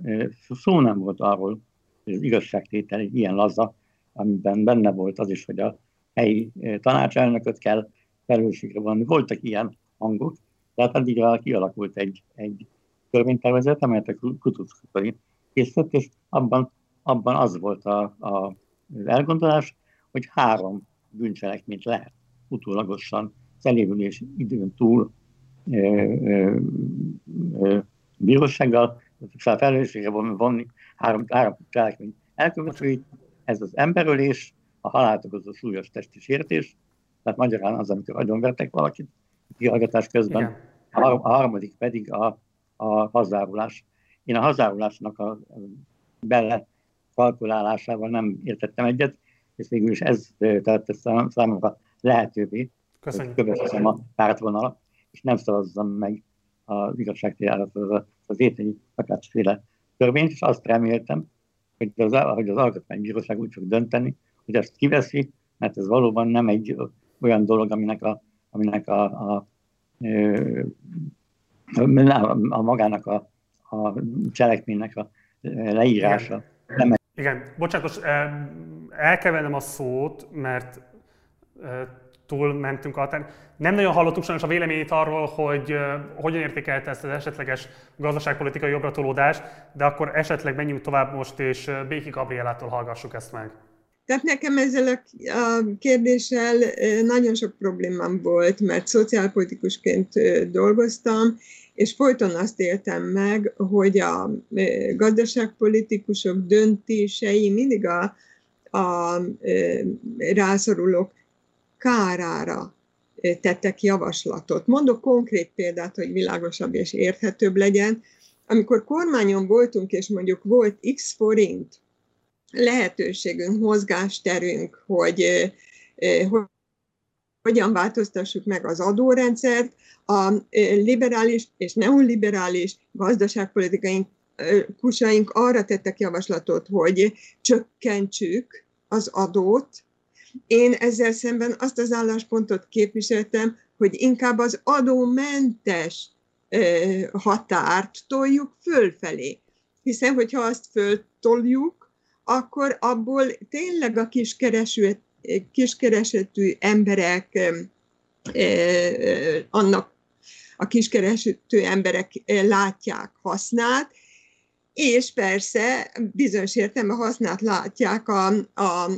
szó nem volt arról, hogy az igazságtétel egy ilyen laza, amiben benne volt az is, hogy a helyi tanácselnököt kell felelősségre vonni. Voltak ilyen hangok, tehát addig kialakult egy, egy törvénytervezet, amelyet a Kutuckai készített, és abban, abban az volt a, a, az elgondolás, hogy három bűncselekményt lehet utólagosan az elévülés időn túl ö, ö, ö, bírósággal felelősségre vonni három, három cselekmény elkövetőit, ez az emberölés, a halált okozó súlyos testi sértés, tehát magyarán az, amikor agyonvertek valakit kihallgatás közben, a, a harmadik pedig a, a hazárulás. Én a hazárulásnak a bele kalkulálásával nem értettem egyet, és végül is ez tette számomra lehetővé, Köszönjük. hogy kövessem a pártvonalat, és nem szavazzam meg az igazságtérálat, az, az éteni akárféle törvényt, és azt reméltem, hogy az, hogy az alkotmánybíróság úgy fog dönteni, hogy ezt kiveszi, mert ez valóban nem egy olyan dolog, aminek a, aminek a, a, a, a magának a, a cselekménynek a leírása. Igen. Nem. Igen, bocsánat, most el kell vennem a szót, mert túl mentünk a Nem nagyon hallottuk sajnos a véleményét arról, hogy hogyan értékelte ezt az esetleges gazdaságpolitikai jobbratolódást, de akkor esetleg menjünk tovább most, és Béki Gabrielától hallgassuk ezt meg. Tehát nekem ezzel a kérdéssel nagyon sok problémám volt, mert szociálpolitikusként dolgoztam, és folyton azt éltem meg, hogy a gazdaságpolitikusok döntései mindig a, a rászorulók kárára tettek javaslatot. Mondok konkrét példát, hogy világosabb és érthetőbb legyen. Amikor kormányon voltunk, és mondjuk volt x forint lehetőségünk, mozgásterünk, hogy, hogy hogyan változtassuk meg az adórendszert, a liberális és neoliberális gazdaságpolitikaink kusaink arra tettek javaslatot, hogy csökkentsük az adót, én ezzel szemben azt az álláspontot képviseltem, hogy inkább az adómentes határt toljuk fölfelé. Hiszen, hogyha azt föltoljuk, akkor abból tényleg a kiskereső, kiskeresetű emberek annak a kiskereső emberek látják hasznát, és persze bizonyos értelemben hasznát látják a, a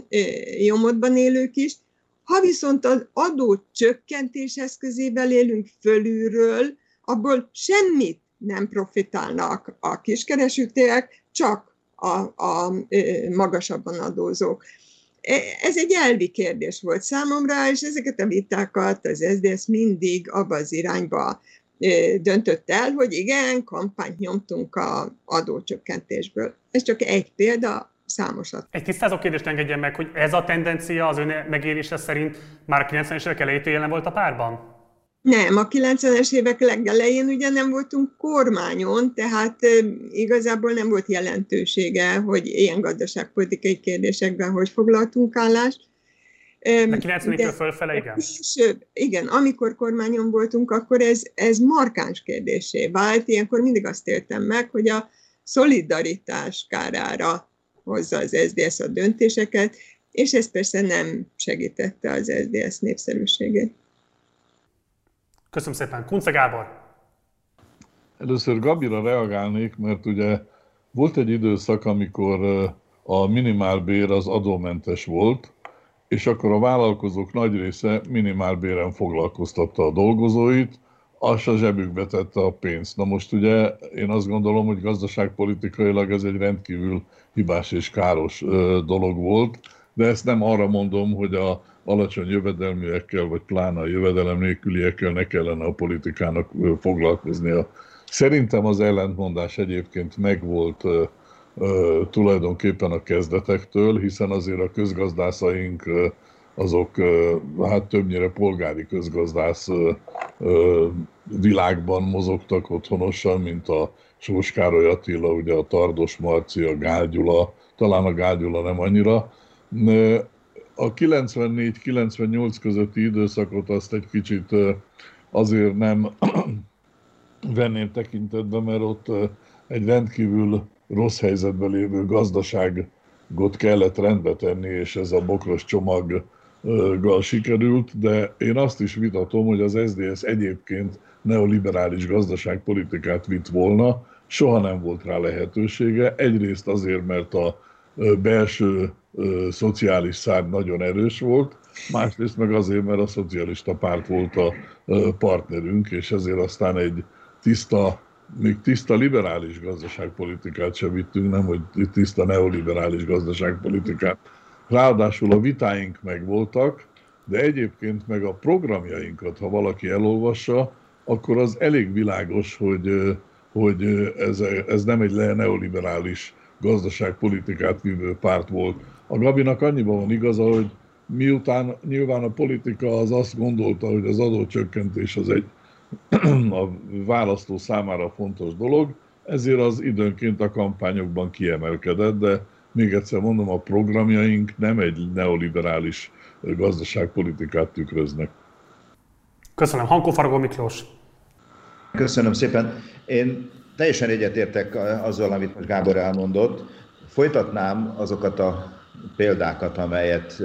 jomodban élők is. Ha viszont az adó csökkentés eszközével élünk fölülről, abból semmit nem profitálnak a kiskeresőtőek, csak a, a magasabban adózók. E, ez egy elvi kérdés volt számomra, és ezeket a vitákat az SZDSZ mindig abba az irányba döntött el, hogy igen, kampányt nyomtunk a adócsökkentésből. Ez csak egy példa, számosat. Egy tisztázó kérdést engedjen meg, hogy ez a tendencia az ön megélése szerint már a 90-es évek elejétől jelen volt a párban? Nem, a 90-es évek legelején ugye nem voltunk kormányon, tehát igazából nem volt jelentősége, hogy ilyen gazdaságpolitikai kérdésekben hogy foglaltunk állást. De 90-től fölfele, igen. Később, igen, amikor kormányon voltunk, akkor ez, ez markáns kérdésé vált. Ilyenkor mindig azt éltem meg, hogy a szolidaritás kárára hozza az SZDSZ a döntéseket, és ez persze nem segítette az SZDSZ népszerűségét. Köszönöm szépen. Kunce Gábor. Először Gabira reagálnék, mert ugye volt egy időszak, amikor a minimálbér az adómentes volt, és akkor a vállalkozók nagy része minimálbéren foglalkoztatta a dolgozóit, az a zsebükbe tette a pénzt. Na most ugye én azt gondolom, hogy gazdaságpolitikailag ez egy rendkívül hibás és káros dolog volt, de ezt nem arra mondom, hogy a alacsony jövedelműekkel, vagy pláne a jövedelem nélküliekkel ne kellene a politikának foglalkoznia. Szerintem az ellentmondás egyébként megvolt tulajdonképpen a kezdetektől, hiszen azért a közgazdászaink azok hát többnyire polgári közgazdász világban mozogtak otthonosan, mint a Sós Károly Attila, ugye a Tardos Marci, a Gál talán a Gál nem annyira. A 94-98 közötti időszakot azt egy kicsit azért nem (clears throat) venném tekintetbe, mert ott egy rendkívül rossz helyzetben lévő gazdaságot kellett rendbe tenni, és ez a bokros csomaggal sikerült, de én azt is vitatom, hogy az SDS egyébként neoliberális gazdaságpolitikát vitt volna, soha nem volt rá lehetősége. Egyrészt azért, mert a belső szociális szárny nagyon erős volt, másrészt meg azért, mert a szocialista párt volt a partnerünk, és ezért aztán egy tiszta, még tiszta liberális gazdaságpolitikát sem vittünk, nem, hogy tiszta neoliberális gazdaságpolitikát. Ráadásul a vitáink meg voltak, de egyébként meg a programjainkat, ha valaki elolvassa, akkor az elég világos, hogy, hogy ez, ez nem egy neoliberális gazdaságpolitikát vívő párt volt. A Gabinak annyiban van igaza, hogy miután nyilván a politika az azt gondolta, hogy az adócsökkentés az egy (clears throat) a választó számára fontos dolog, ezért az időnként a kampányokban kiemelkedett, de még egyszer mondom, a programjaink nem egy neoliberális gazdaságpolitikát tükröznek. Köszönöm. Hankó Faragó Miklós. Köszönöm szépen. Én teljesen egyetértek azzal, amit most Gábor elmondott. Folytatnám azokat a példákat, amelyet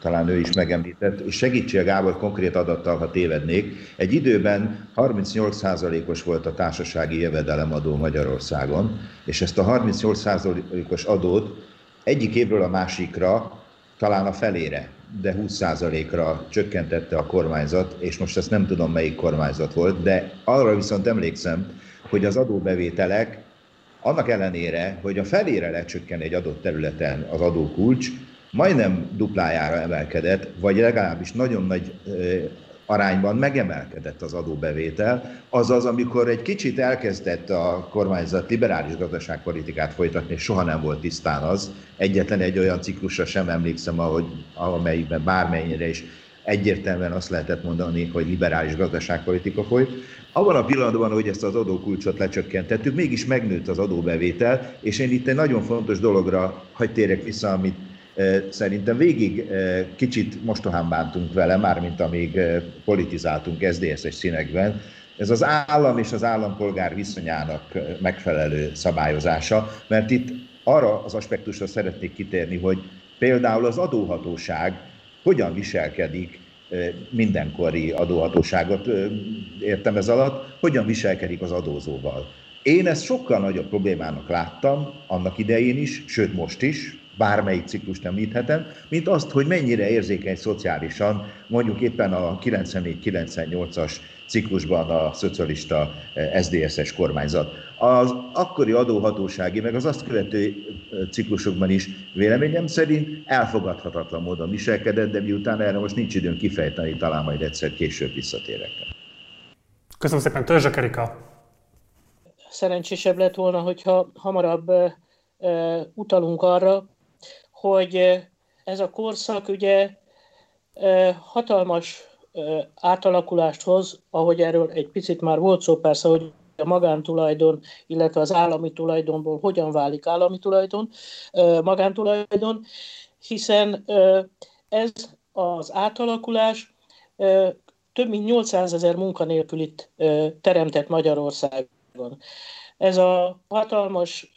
talán ő is megemlített, és segítsél Gábor konkrét adattal, ha tévednék. Egy időben 38%-os volt a társasági jövedelemadó Magyarországon, és ezt a 38%-os adót egyik évről a másikra, talán a felére, de 20%-ra csökkentette a kormányzat, és most ezt nem tudom melyik kormányzat volt, de arra viszont emlékszem, hogy az adóbevételek annak ellenére, hogy a felére lecsökken egy adott területen az adókulcs, majdnem duplájára emelkedett, vagy legalábbis nagyon nagy arányban megemelkedett az adóbevétel, azaz amikor egy kicsit elkezdett a kormányzat liberális gazdaságpolitikát folytatni, és soha nem volt tisztán az, egyetlen egy olyan ciklusra sem emlékszem, ahogy, amelyikben bármennyire is egyértelműen azt lehetett mondani, hogy liberális gazdaságpolitika folyt. Abban a pillanatban, hogy ezt az adókulcsot lecsökkentettük, mégis megnőtt az adóbevétel, és én itt egy nagyon fontos dologra hagy térek vissza, amit e, szerintem végig e, kicsit mostohán bántunk vele, mármint amíg e, politizáltunk SZDSZ-es színekben, ez az állam és az állampolgár viszonyának megfelelő szabályozása, mert itt arra az aspektusra szeretnék kitérni, hogy például az adóhatóság hogyan viselkedik mindenkori adóhatóságot értem ez alatt, hogyan viselkedik az adózóval. Én ezt sokkal nagyobb problémának láttam annak idején is, sőt most is, bármelyik ciklust említhetem, mint azt, hogy mennyire érzékeny szociálisan, mondjuk éppen a 94-98-as ciklusban a szocialista SZDSZ-es kormányzat. Az akkori adóhatósági, meg az azt követő ciklusokban is véleményem szerint elfogadhatatlan módon viselkedett, de miután erre most nincs időn kifejteni, talán majd egyszer később visszatérek. Köszönöm szépen, Törzsök Erika! Szerencsésebb lett volna, hogyha hamarabb e, utalunk arra, hogy ez a korszak ugye hatalmas átalakulást hoz, ahogy erről egy picit már volt szó persze, hogy a magántulajdon, illetve az állami tulajdonból hogyan válik állami tulajdon, magántulajdon, hiszen ez az átalakulás több mint 800 ezer munkanélkülit teremtett Magyarországon. Ez a hatalmas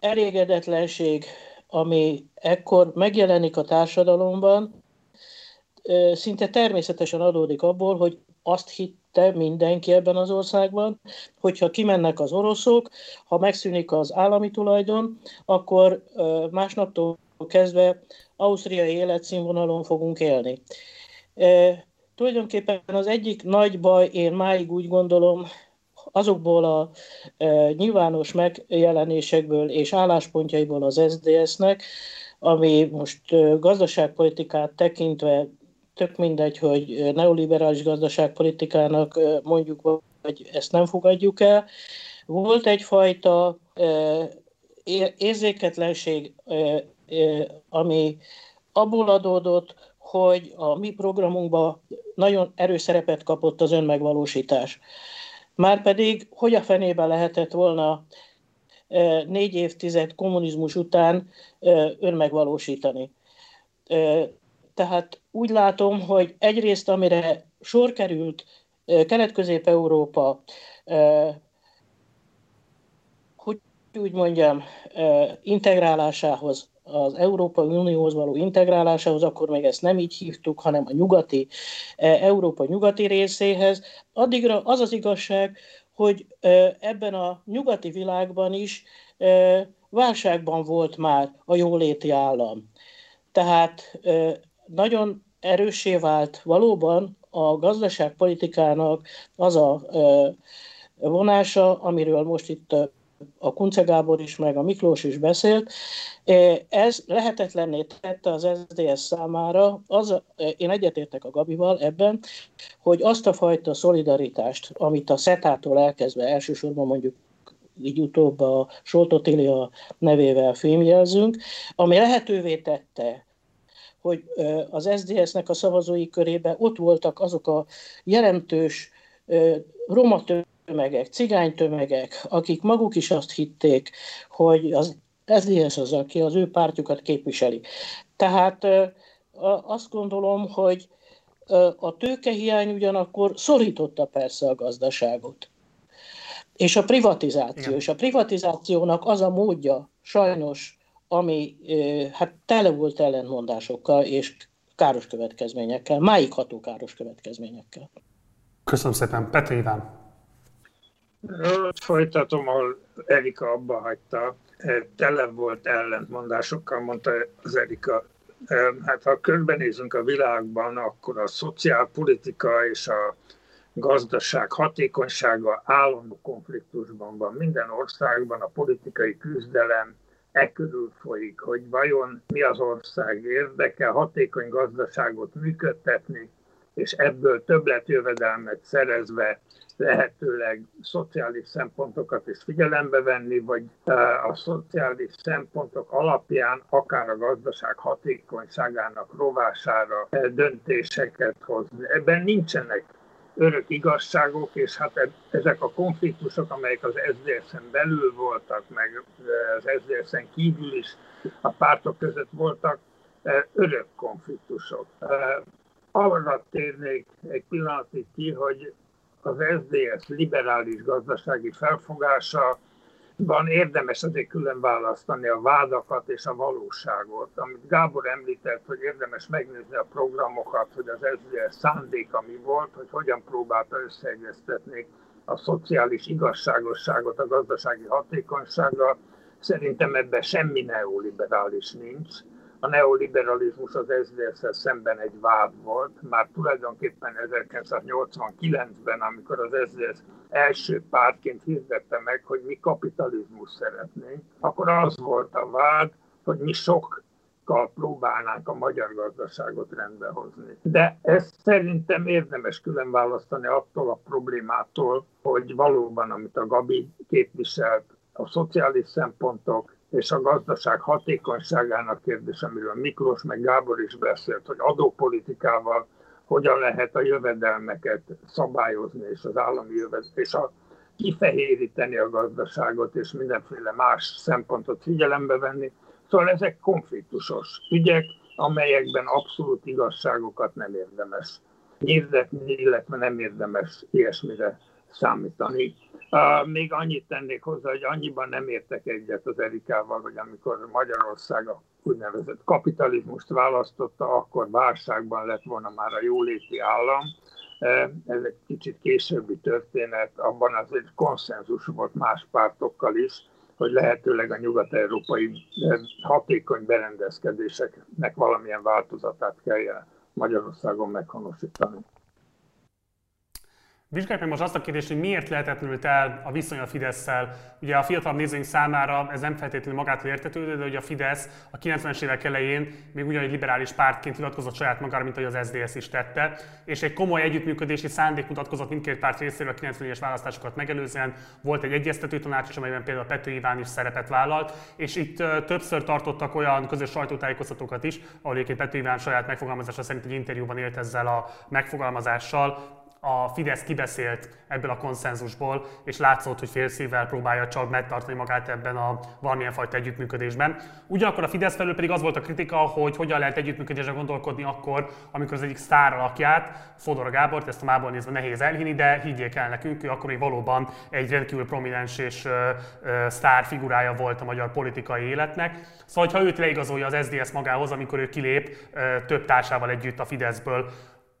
elégedetlenség, ami ekkor megjelenik a társadalomban, szinte természetesen adódik abból, hogy azt hit, te mindenki ebben az országban, hogyha kimennek az oroszok, ha megszűnik az állami tulajdon, akkor másnaptól kezdve ausztriai életszínvonalon fogunk élni. tulajdonképpen az egyik nagy baj, én máig úgy gondolom, azokból a e, nyilvános megjelenésekből és álláspontjaiból az SDS-nek, ami most e, gazdaságpolitikát tekintve tök mindegy, hogy neoliberális gazdaságpolitikának mondjuk, vagy ezt nem fogadjuk el. Volt egyfajta érzéketlenség, ami abból adódott, hogy a mi programunkban nagyon erős szerepet kapott az önmegvalósítás. Márpedig, hogy a fenébe lehetett volna négy évtized kommunizmus után önmegvalósítani. Tehát úgy látom, hogy egyrészt, amire sor került Kelet-Közép-Európa, hogy úgy mondjam, integrálásához, az Európai Unióhoz való integrálásához, akkor még ezt nem így hívtuk, hanem a nyugati, Európa nyugati részéhez. Addigra az az igazság, hogy ebben a nyugati világban is válságban volt már a jóléti állam. Tehát nagyon erősé vált valóban a gazdaságpolitikának az a vonása, amiről most itt a Kunce Gábor is, meg a Miklós is beszélt. Ez lehetetlenné tette az SZDSZ számára, az, én egyetértek a Gabival ebben, hogy azt a fajta szolidaritást, amit a SETA-tól elkezdve elsősorban mondjuk így utóbb a Soltotilia nevével filmjelzünk, ami lehetővé tette, hogy az SZDSZ-nek a szavazói körében ott voltak azok a jelentős roma tömegek, cigány tömegek, akik maguk is azt hitték, hogy az SZDSZ az, aki az ő pártjukat képviseli. Tehát azt gondolom, hogy a tőkehiány ugyanakkor szorította persze a gazdaságot. És a privatizáció. Igen. És a privatizációnak az a módja, sajnos, ami hát tele volt ellentmondásokkal és káros következményekkel, máig ható káros következményekkel. Köszönöm szépen. Petri Iván. Folytatom, ahol Erika abba hagyta. Tele volt ellentmondásokkal, mondta az Erika. Hát ha körbenézünk a világban, akkor a szociálpolitika és a gazdaság hatékonysága állandó konfliktusban van. Minden országban a politikai küzdelem e körül folyik, hogy vajon mi az ország érdeke, hatékony gazdaságot működtetni, és ebből többletjövedelmet szerezve lehetőleg szociális szempontokat is figyelembe venni, vagy a szociális szempontok alapján akár a gazdaság hatékonyságának rovására döntéseket hozni. Ebben nincsenek örök igazságok, és hát e, ezek a konfliktusok, amelyek az SZDSZ-en belül voltak, meg az SZDSZ-en kívül is a pártok között voltak, örök konfliktusok. Arra térnék egy pillanatig ki, hogy az SZDSZ liberális gazdasági felfogása van érdemes azért külön választani a vádakat és a valóságot. Amit Gábor említett, hogy érdemes megnézni a programokat, hogy az SZDSZ szándéka mi volt, hogy hogyan próbálta összeegyeztetni a szociális igazságosságot a gazdasági hatékonysággal. Szerintem ebben semmi neoliberális nincs a neoliberalizmus az szdsz szemben egy vád volt, már tulajdonképpen 1989-ben, amikor az SZDSZ első pártként hirdette meg, hogy mi kapitalizmus szeretnénk, akkor az volt a vád, hogy mi sok próbálnánk a magyar gazdaságot rendbehozni. De ezt szerintem érdemes külön választani attól a problémától, hogy valóban, amit a Gabi képviselt, a szociális szempontok és a gazdaság hatékonyságának kérdés, amiről Miklós meg Gábor is beszélt, hogy adópolitikával hogyan lehet a jövedelmeket szabályozni, és az állami jövedelmet, és a, kifehéríteni a gazdaságot, és mindenféle más szempontot figyelembe venni. Szóval ezek konfliktusos ügyek, amelyekben abszolút igazságokat nem érdemes hirdetni, illetve nem érdemes ilyesmire számítani. Uh, még annyit tennék hozzá, hogy annyiban nem értek egyet az Erikával, hogy amikor Magyarország a úgynevezett kapitalizmust választotta, akkor válságban lett volna már a jóléti állam. Ez egy kicsit későbbi történet, abban azért konszenzus volt más pártokkal is, hogy lehetőleg a nyugat-európai hatékony berendezkedéseknek valamilyen változatát kelljen Magyarországon meghonosítani. Vizsgáljuk meg most azt a kérdést, hogy miért lehetetlenült el a viszony a fidesz. Ugye a fiatalabb nézőink számára ez nem feltétlenül magától értetődő, de ugye a Fidesz a 90-es évek elején még ugyanúgy liberális pártként hivatkozott saját magára, mint ahogy az SZDSZ is tette, és egy komoly együttműködési szándék mutatkozott mindkét párt részéről a 90-es választásokat megelőzően. Volt egy egyeztető tanács is, amelyben például Pető Iván is szerepet vállalt, és itt többször tartottak olyan közös sajtótájékoztatókat is, ahol egyébként Pető Iván saját megfogalmazása szerint egy interjúban élt ezzel a megfogalmazással, a Fidesz kibeszélt ebből a konszenzusból, és látszott, hogy félszívvel próbálja csak megtartani magát ebben a valamilyen fajta együttműködésben. Ugyanakkor a Fidesz felől pedig az volt a kritika, hogy hogyan lehet együttműködésre gondolkodni akkor, amikor az egyik sztár alakját, Fodor Gábort, ezt a mából nézve nehéz elhinni, de higgyék el nekünk, ő akkor valóban egy rendkívül prominens és ö, ö, sztár figurája volt a magyar politikai életnek. Szóval, ha őt leigazolja az SZDSZ magához, amikor ő kilép ö, több társával együtt a Fideszből,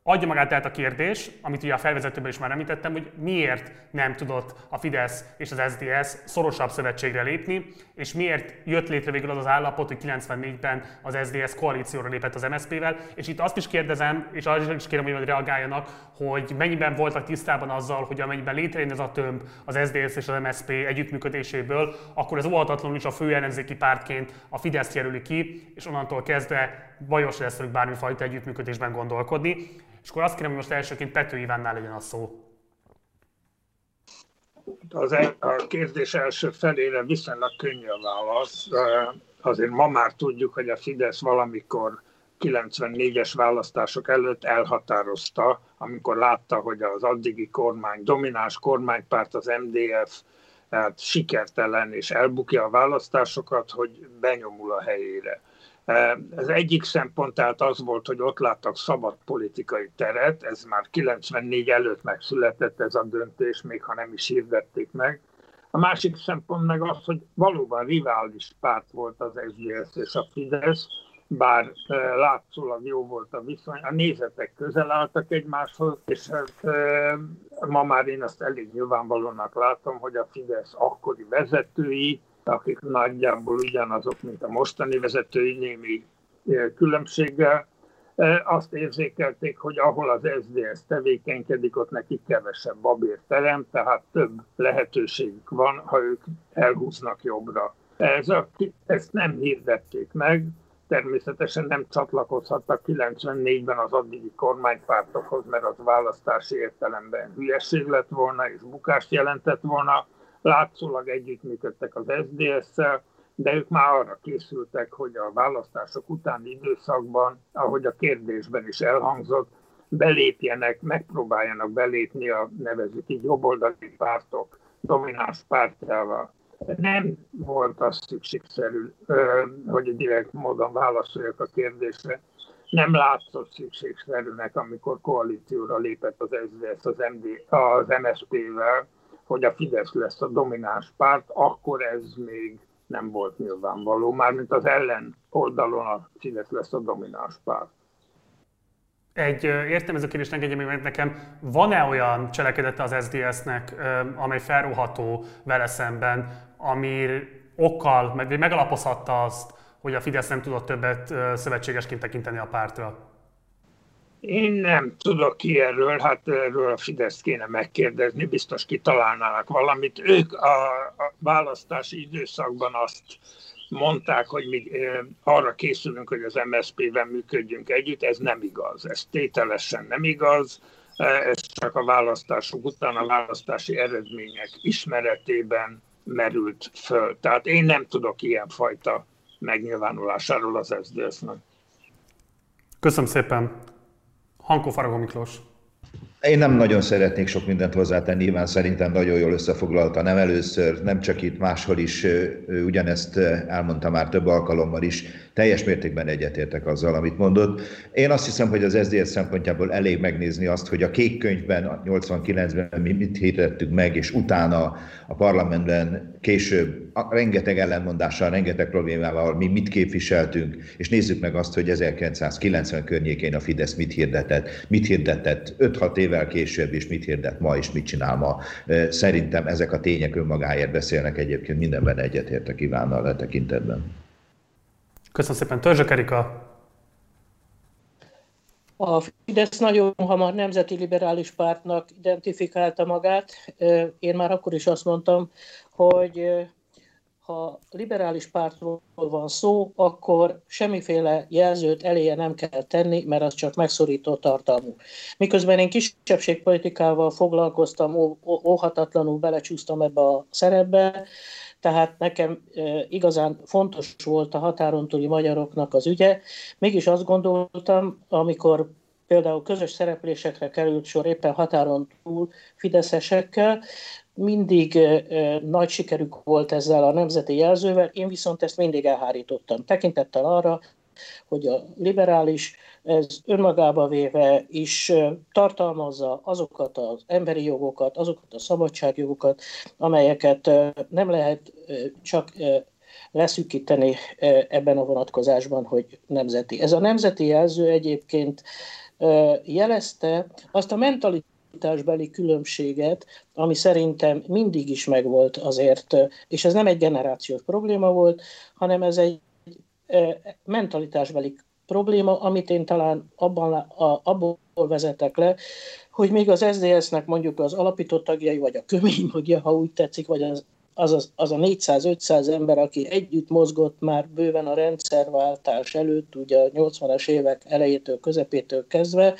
adja magát tehát a kérdés, amit ugye a felvezetőben is már említettem, hogy miért nem tudott a Fidesz és az SDS szorosabb szövetségre lépni, és miért jött létre végül az az állapot, hogy 94-ben az SDS koalícióra lépett az MSZP-vel, és itt azt is kérdezem, és arra is kérem, hogy reagáljanak, hogy mennyiben voltak tisztában azzal, hogy amennyiben létrejön ez a tömb az SDS és az MSZP együttműködéséből, akkor ez óhatatlanul is a fő ellenzéki pártként a Fidesz jelöli ki, és onnantól kezdve bajos lesz velük bármifajta együttműködésben gondolkodni. És akkor azt kérem, hogy most elsőként Pető Ivánnál legyen a szó. Az el, a kérdés első felére viszonylag könnyű a válasz. Azért ma már tudjuk, hogy a Fidesz valamikor 94-es választások előtt elhatározta, amikor látta, hogy az addigi kormány, domináns kormánypárt, az MDF hát sikertelen és elbukja a választásokat, hogy benyomul a helyére. Az egyik szempont tehát az volt, hogy ott láttak szabad politikai teret, ez már 94 előtt megszületett ez a döntés, még ha nem is hirdették meg. A másik szempont meg az, hogy valóban rivális párt volt az SZDSZ és a Fidesz, bár látszólag jó volt a viszony, a nézetek közel álltak egymáshoz, és hát, ma már én azt elég nyilvánvalónak látom, hogy a Fidesz akkori vezetői, akik nagyjából ugyanazok, mint a mostani vezetői némi különbséggel, azt érzékelték, hogy ahol az SZDSZ tevékenykedik, ott neki kevesebb babér terem, tehát több lehetőségük van, ha ők elhúznak jobbra. Ez a, ezt nem hirdették meg, természetesen nem csatlakozhattak 94-ben az addigi kormánypártokhoz, mert az választási értelemben hülyeség lett volna, és bukást jelentett volna. Látszólag együttműködtek az SZDSZ-szel, de ők már arra készültek, hogy a választások utáni időszakban, ahogy a kérdésben is elhangzott, belépjenek, megpróbáljanak belépni a nevezük így jobboldali pártok domináns pártjával nem volt az szükségszerű, hogy direkt módon válaszoljak a kérdésre. Nem látszott szükségszerűnek, amikor koalícióra lépett az SZDSZ az, MD, az MSZP-vel, hogy a Fidesz lesz a domináns párt, akkor ez még nem volt nyilvánvaló, mármint az ellen oldalon a Fidesz lesz a domináns párt. Egy értelmező kérdés engedje meg nekem, van-e olyan cselekedete az SZDSZ-nek, amely felróható vele szemben, ami okkal, meg, megalapozhatta azt, hogy a Fidesz nem tudott többet szövetségesként tekinteni a pártra? Én nem tudok ki erről, hát erről a Fidesz kéne megkérdezni, biztos kitalálnának valamit. Ők a, a választási időszakban azt mondták, hogy mi arra készülünk, hogy az MSZP-vel működjünk együtt, ez nem igaz, ez tételesen nem igaz, ez csak a választások után a választási eredmények ismeretében merült föl. Tehát én nem tudok ilyen fajta megnyilvánulásáról az SZDSZ-nek. Köszönöm szépen. Hankó Faragó Miklós. Én nem nagyon szeretnék sok mindent hozzátenni, nyilván szerintem nagyon jól összefoglalta, nem először, nem csak itt, máshol is ugyanezt elmondta már több alkalommal is, teljes mértékben egyetértek azzal, amit mondott. Én azt hiszem, hogy az SZDSZ szempontjából elég megnézni azt, hogy a kék könyvben 89-ben mi mit hirdettük meg, és utána a parlamentben később rengeteg ellenmondással, rengeteg problémával mi mit képviseltünk, és nézzük meg azt, hogy 1990 környékén a Fidesz mit hirdetett, mit hirdetett 5-6 évvel később, és mit hirdet ma, és mit csinál ma. Szerintem ezek a tények önmagáért beszélnek egyébként, mindenben egyetértek Ivánnal a tekintetben. Köszönöm szépen, Törzsök Erika. A Fidesz nagyon hamar nemzeti liberális pártnak identifikálta magát. Én már akkor is azt mondtam, hogy ha liberális pártról van szó, akkor semmiféle jelzőt eléje nem kell tenni, mert az csak megszorító tartalmú. Miközben én kisebbségpolitikával foglalkoztam, óhatatlanul belecsúsztam ebbe a szerepbe, tehát nekem igazán fontos volt a határon túli magyaroknak az ügye. Mégis azt gondoltam, amikor például közös szereplésekre került sor éppen határon túl fideszesekkel, mindig nagy sikerük volt ezzel a nemzeti jelzővel, én viszont ezt mindig elhárítottam. Tekintettel arra, hogy a liberális ez önmagába véve is tartalmazza azokat az emberi jogokat, azokat a szabadságjogokat, amelyeket nem lehet csak leszűkíteni ebben a vonatkozásban, hogy nemzeti. Ez a nemzeti jelző egyébként jelezte azt a mentalitásbeli különbséget, ami szerintem mindig is megvolt azért, és ez nem egy generációs probléma volt, hanem ez egy mentalitásbeli probléma, amit én talán abban, a, abból vezetek le, hogy még az SZDSZ-nek mondjuk az alapító tagjai, vagy a kömény magja, ha úgy tetszik, vagy az, az, az a 400-500 ember, aki együtt mozgott már bőven a rendszerváltás előtt, ugye a 80-as évek elejétől, közepétől kezdve,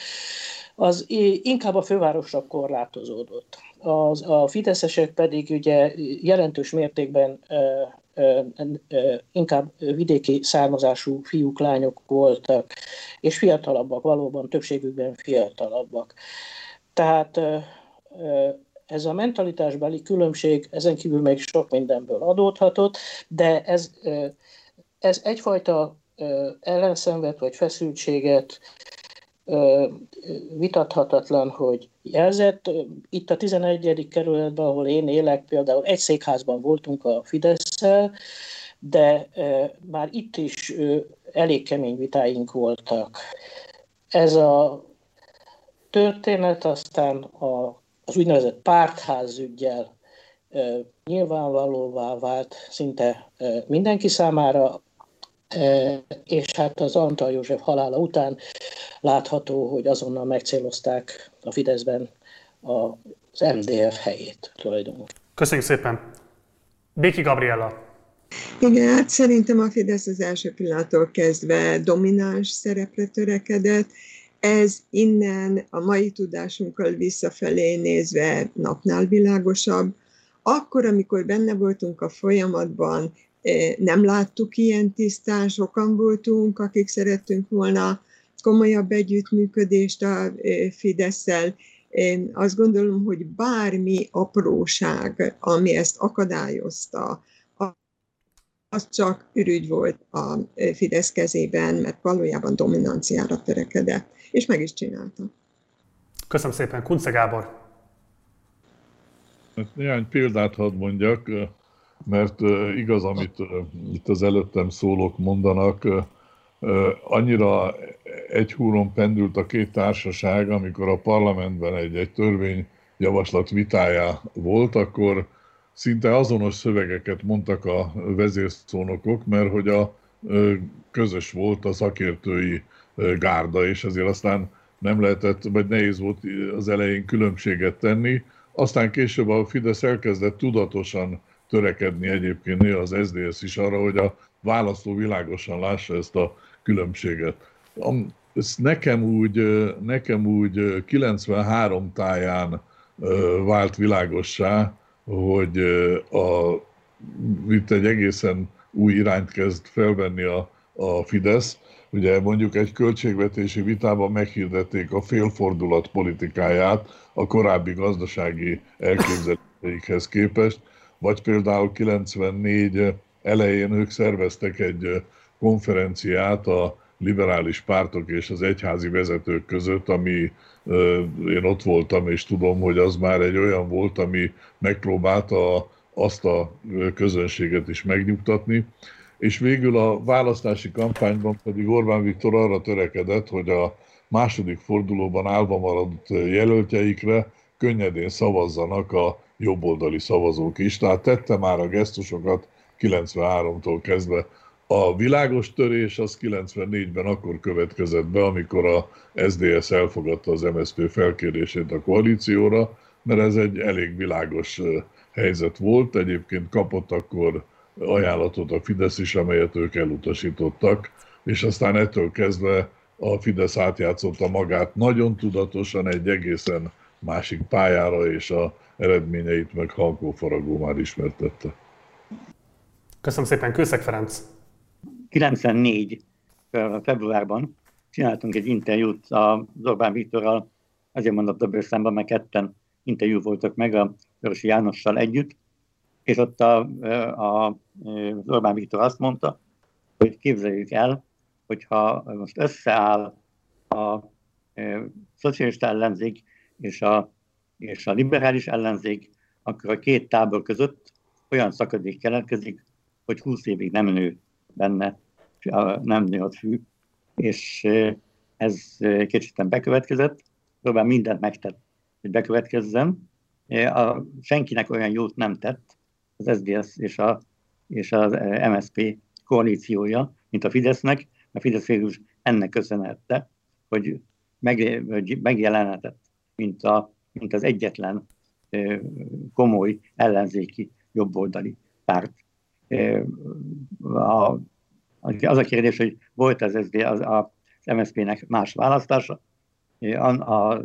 az inkább a fővárosra korlátozódott. Az, a fideszesek pedig ugye jelentős mértékben inkább vidéki származású fiúk, lányok voltak, és fiatalabbak, valóban többségükben fiatalabbak. Tehát ez a mentalitásbeli különbség ezen kívül még sok mindenből adódhatott, de ez, ez egyfajta ellenszenvet vagy feszültséget vitathatatlan, hogy jelzett. Itt a 11. kerületben, ahol én élek, például egy székházban voltunk a fidesz de már itt is elég kemény vitáink voltak. Ez a történet aztán a, az úgynevezett pártházügyel nyilvánvalóvá vált szinte mindenki számára, és hát az Antal József halála után látható, hogy azonnal megcélozták a Fideszben az MDF helyét tulajdonképpen. Köszönjük szépen! Béki Gabriella. Igen, hát szerintem a Fidesz az első pillanattól kezdve domináns szerepre törekedett. Ez innen a mai tudásunkkal visszafelé nézve napnál világosabb. Akkor, amikor benne voltunk a folyamatban, nem láttuk ilyen tisztán, sokan voltunk, akik szerettünk volna komolyabb együttműködést a Fidesz-szel. Én azt gondolom, hogy bármi apróság, ami ezt akadályozta, az csak ürügy volt a Fidesz kezében, mert valójában dominanciára törekedett, és meg is csinálta. Köszönöm szépen. Kunce Gábor. Hát néhány példát hadd mondjak mert igaz, amit itt az előttem szólók mondanak, annyira egy húron pendült a két társaság, amikor a parlamentben egy, egy törvényjavaslat vitája volt, akkor szinte azonos szövegeket mondtak a vezérszónokok, mert hogy a közös volt a szakértői gárda, és ezért aztán nem lehetett, vagy nehéz volt az elején különbséget tenni. Aztán később a Fidesz elkezdett tudatosan törekedni egyébként néha az SZDSZ is arra, hogy a választó világosan lássa ezt a különbséget. Ez nekem úgy, nekem úgy 93 táján vált világossá, hogy a, itt egy egészen új irányt kezd felvenni a, a Fidesz. Ugye mondjuk egy költségvetési vitában meghirdették a félfordulat politikáját a korábbi gazdasági elképzeléseikhez képest, vagy például 94 elején ők szerveztek egy konferenciát a liberális pártok és az egyházi vezetők között, ami én ott voltam, és tudom, hogy az már egy olyan volt, ami megpróbálta azt a közönséget is megnyugtatni. És végül a választási kampányban pedig Orbán Viktor arra törekedett, hogy a második fordulóban állva maradott jelöltjeikre könnyedén szavazzanak a jobboldali szavazók is. Tehát tette már a gesztusokat 93-tól kezdve A világos törés az 94-ben akkor következett be, amikor a SDS elfogadta az MSZP felkérését a koalícióra, mert ez egy elég világos helyzet volt. Egyébként kapott akkor ajánlatot a Fidesz is, amelyet ők elutasítottak, és aztán ettől kezdve a Fidesz átjátszotta magát nagyon tudatosan egy egészen másik pályára, és a eredményeit meg Halkó Faragó már ismertette. Köszönöm szépen, Kőszeg Ferenc! 94. februárban csináltunk egy interjút az Orbán Viktorral, azért mondott több számban, mert ketten interjú voltak meg a Örösi Jánossal együtt, és ott a, a, az Orbán Viktor azt mondta, hogy képzeljük el, hogyha most összeáll a, a szocialista ellenzék és a, és a liberális ellenzék, akkor a két tábor között olyan szakadék keletkezik, hogy 20 évig nem nő benne, nem nő ott fű, és ez kicsit bekövetkezett, próbál mindent megtett, hogy bekövetkezzen. A, senkinek olyan jót nem tett az SDS és, a, és az MSP koalíciója, mint a Fidesznek, a Fidesz végül ennek köszönhette, hogy, meg, hogy megjelenhetett, mint, a, mint az egyetlen komoly ellenzéki jobboldali párt. A, az a kérdés, hogy volt az, SD, az, az MSZP-nek más választása. A, a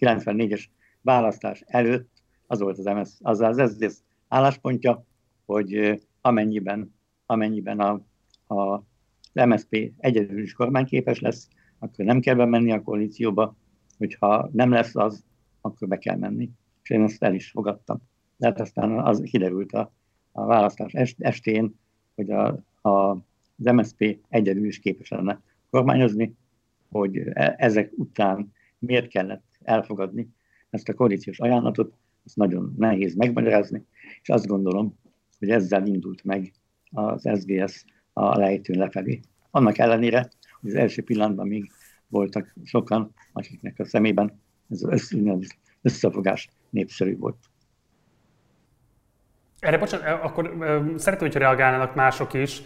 94-es választás előtt az volt az, MS, az, az SZDSZ álláspontja, hogy amennyiben, amennyiben a, a az MSZP egyedül is kormányképes lesz, akkor nem kell bemenni a koalícióba, hogyha nem lesz az, akkor be kell menni. És én ezt el is fogadtam. De hát aztán az kiderült a, a választás estén, hogy a, a, az MSZP egyedül is képes lenne kormányozni, hogy e, ezek után miért kellett elfogadni ezt a koalíciós ajánlatot, ezt nagyon nehéz megmagyarázni, és azt gondolom, hogy ezzel indult meg az SZDSZ a lejtőn lefelé. Annak ellenére, hogy az első pillanatban még voltak sokan, akiknek a szemében ez az összefogás népszerű volt. Erre bocsánat, akkor szeretném, hogyha reagálnának mások is.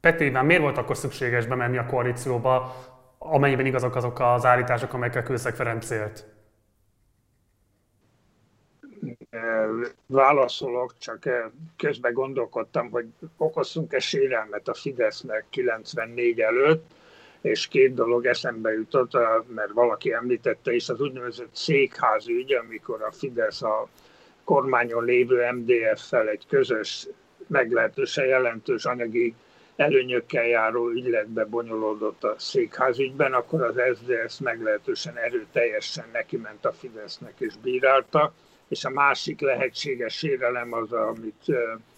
Petében miért volt akkor szükséges bemenni a koalícióba, amennyiben igazak azok az állítások, amelyekkel Kőszeg Ferenc élt? válaszolok, csak közben gondolkodtam, hogy okoztunk-e sérelmet a Fidesznek 94 előtt, és két dolog eszembe jutott, mert valaki említette is, az úgynevezett székház ügy, amikor a Fidesz a kormányon lévő MDF-fel egy közös, meglehetősen jelentős anyagi előnyökkel járó ügyletbe bonyolódott a székházügyben, akkor az SZDSZ meglehetősen erőteljesen neki ment a Fidesznek és bírálta és a másik lehetséges sérelem az, amit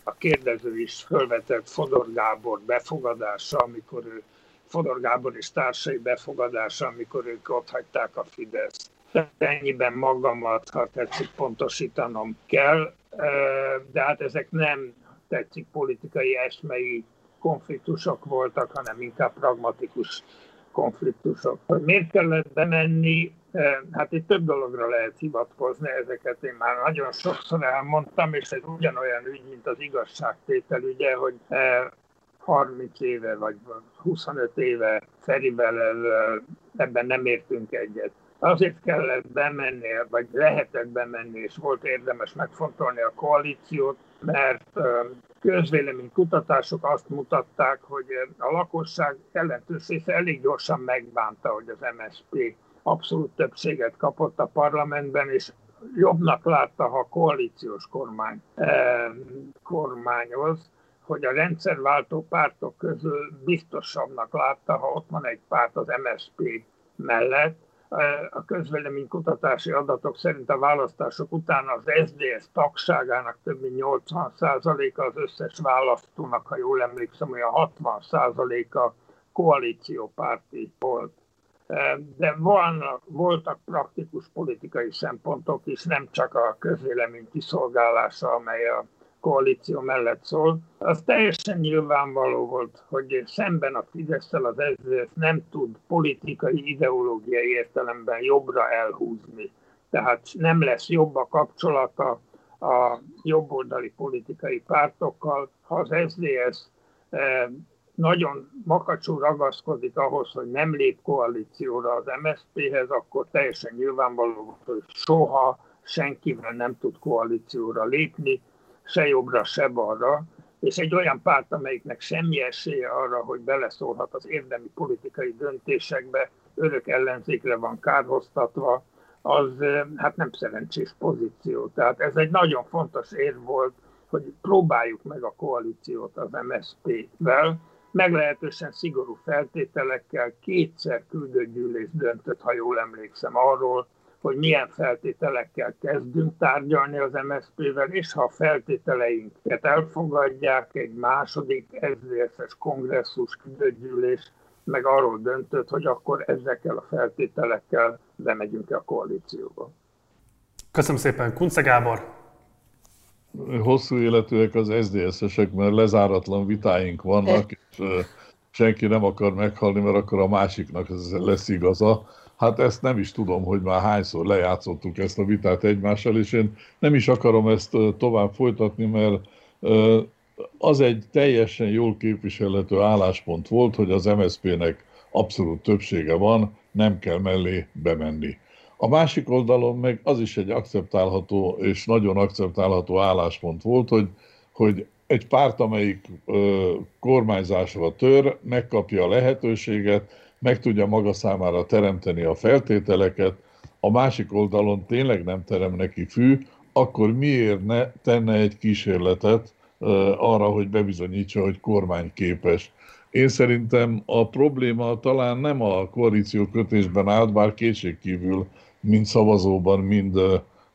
a kérdező is felvetett Fodor Gábor befogadása, amikor ő Fodor Gábor és társai befogadása, amikor ők ott hagyták a Fidesz. Ennyiben magamat, ha tetszik, pontosítanom kell, de hát ezek nem tetszik politikai esmei konfliktusok voltak, hanem inkább pragmatikus konfliktusok. Hogy miért kellett bemenni, Hát itt több dologra lehet hivatkozni, ezeket én már nagyon sokszor elmondtam, és ez ugyanolyan ügy, mint az igazságtétel ügye, hogy 30 éve vagy 25 éve Ferivel ebben nem értünk egyet. Azért kellett bemenni, vagy lehetett bemenni, és volt érdemes megfontolni a koalíciót, mert közvéleménykutatások azt mutatták, hogy a lakosság jelentős része elég gyorsan megbánta, hogy az MSZP abszolút többséget kapott a parlamentben, és jobbnak látta, ha koalíciós kormány eh, kormányoz, hogy a rendszerváltó pártok közül biztosabbnak látta, ha ott van egy párt az MSP mellett. Eh, a közvéleménykutatási adatok szerint a választások után az SDS tagságának több mint 80%-a az összes választónak, ha jól emlékszem, olyan 60%-a koalíciópárti volt de vannak, voltak praktikus politikai szempontok is, nem csak a közvélemény kiszolgálása, amely a koalíció mellett szól. Az teljesen nyilvánvaló volt, hogy szemben a fidesz az SZDSZ nem tud politikai, ideológiai értelemben jobbra elhúzni. Tehát nem lesz jobb a kapcsolata a jobboldali politikai pártokkal, ha az SZDSZ nagyon makacsul ragaszkodik ahhoz, hogy nem lép koalícióra az MSZP-hez, akkor teljesen nyilvánvaló, hogy soha senkivel nem tud koalícióra lépni, se jobbra, se balra, és egy olyan párt, amelyiknek semmi esélye arra, hogy beleszólhat az érdemi politikai döntésekbe, örök ellenzékre van kárhoztatva, az hát nem szerencsés pozíció. Tehát ez egy nagyon fontos érv volt, hogy próbáljuk meg a koalíciót az MSZP-vel, meglehetősen szigorú feltételekkel kétszer küldött döntött, ha jól emlékszem, arról, hogy milyen feltételekkel kezdünk tárgyalni az MSZP-vel, és ha a feltételeinket elfogadják, egy második SZDSZ-es kongresszus küldött gyűlés meg arról döntött, hogy akkor ezekkel a feltételekkel bemegyünk a koalícióba. Köszönöm szépen, Kunce Gábor! Hosszú életűek az SZDSZ-esek, mert lezáratlan vitáink vannak, (laughs) és senki nem akar meghalni, mert akkor a másiknak ez lesz igaza. Hát ezt nem is tudom, hogy már hányszor lejátszottuk ezt a vitát egymással, és én nem is akarom ezt tovább folytatni, mert az egy teljesen jól képviselhető álláspont volt, hogy az MSZP-nek abszolút többsége van, nem kell mellé bemenni. A másik oldalon meg az is egy akceptálható és nagyon akceptálható álláspont volt, hogy, hogy egy párt, amelyik ö, kormányzásra tör, megkapja a lehetőséget, meg tudja maga számára teremteni a feltételeket, a másik oldalon tényleg nem terem neki fű, akkor miért ne tenne egy kísérletet arra, hogy bebizonyítsa, hogy kormányképes. Én szerintem a probléma talán nem a koalíció kötésben állt, bár kétségkívül mind szavazóban, mind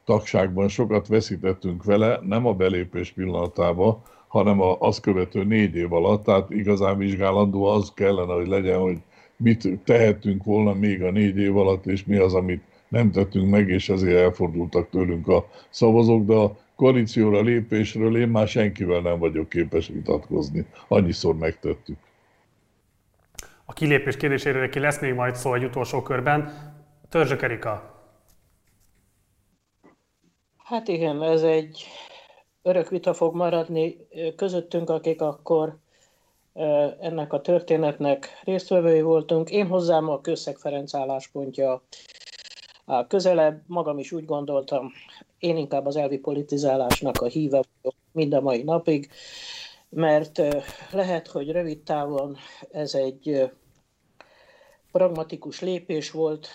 tagságban sokat veszítettünk vele, nem a belépés pillanatában, hanem a, azt követő négy év alatt, tehát igazán vizsgálandó az kellene, hogy legyen, hogy mit tehetünk volna még a négy év alatt, és mi az, amit nem tettünk meg, és ezért elfordultak tőlünk a szavazók, de a koalícióra lépésről én már senkivel nem vagyok képes vitatkozni. Annyiszor megtettük. A kilépés kérdéséről neki lesz még majd szó egy utolsó körben. Törzsök Erika. Hát igen, ez egy örök vita fog maradni közöttünk, akik akkor ennek a történetnek résztvevői voltunk. Én hozzám a Kőszeg Ferenc álláspontja a közelebb, magam is úgy gondoltam, én inkább az elvi politizálásnak a híve vagyok mind a mai napig, mert lehet, hogy rövid távon ez egy pragmatikus lépés volt,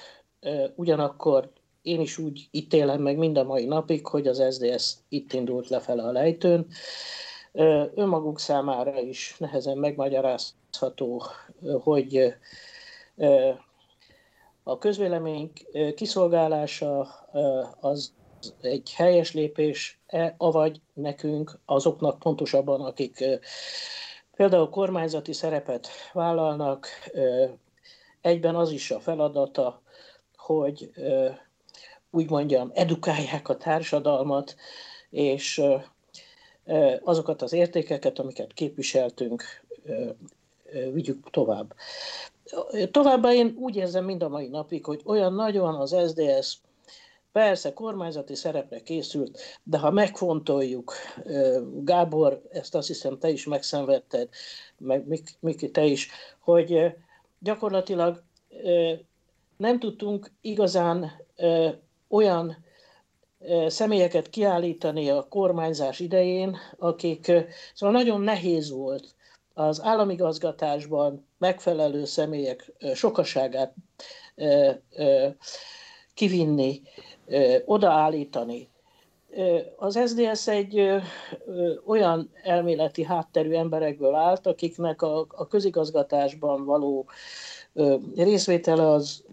ugyanakkor én is úgy ítélem meg mind a mai napig, hogy az SDS itt indult lefele a lejtőn. Önmagunk számára is nehezen megmagyarázható, hogy a közvélemény kiszolgálása az egy helyes lépés, -e, avagy nekünk, azoknak pontosabban, akik például kormányzati szerepet vállalnak, egyben az is a feladata, hogy úgy mondjam, edukálják a társadalmat, és azokat az értékeket, amiket képviseltünk, vigyük tovább. Továbbá én úgy érzem mind a mai napig, hogy olyan nagyon az SDS Persze, kormányzati szerepre készült, de ha megfontoljuk, Gábor, ezt azt hiszem te is megszenvedted, meg Miki, te is, hogy gyakorlatilag nem tudtunk igazán olyan személyeket kiállítani a kormányzás idején, akik, szóval nagyon nehéz volt az államigazgatásban megfelelő személyek sokaságát kivinni, odaállítani. Az SDS egy olyan elméleti hátterű emberekből állt, akiknek a, a közigazgatásban való részvétele az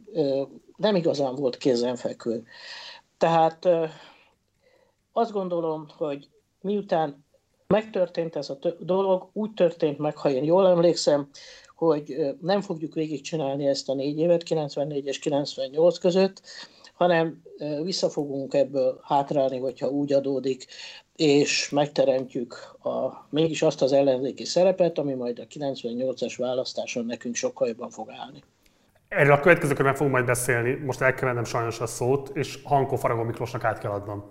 nem igazán volt kézenfekvő. Tehát azt gondolom, hogy miután megtörtént ez a dolog, úgy történt meg, ha én jól emlékszem, hogy nem fogjuk végigcsinálni ezt a négy évet, 94 és 98 között, hanem vissza fogunk ebből hátrálni, hogyha úgy adódik, és megteremtjük a, mégis azt az ellenzéki szerepet, ami majd a 98-as választáson nekünk sokkal jobban fog állni. Erről a következő körben fogunk majd beszélni, most el kell sajnos a szót, és Hankó Faragó Miklósnak át kell adnom.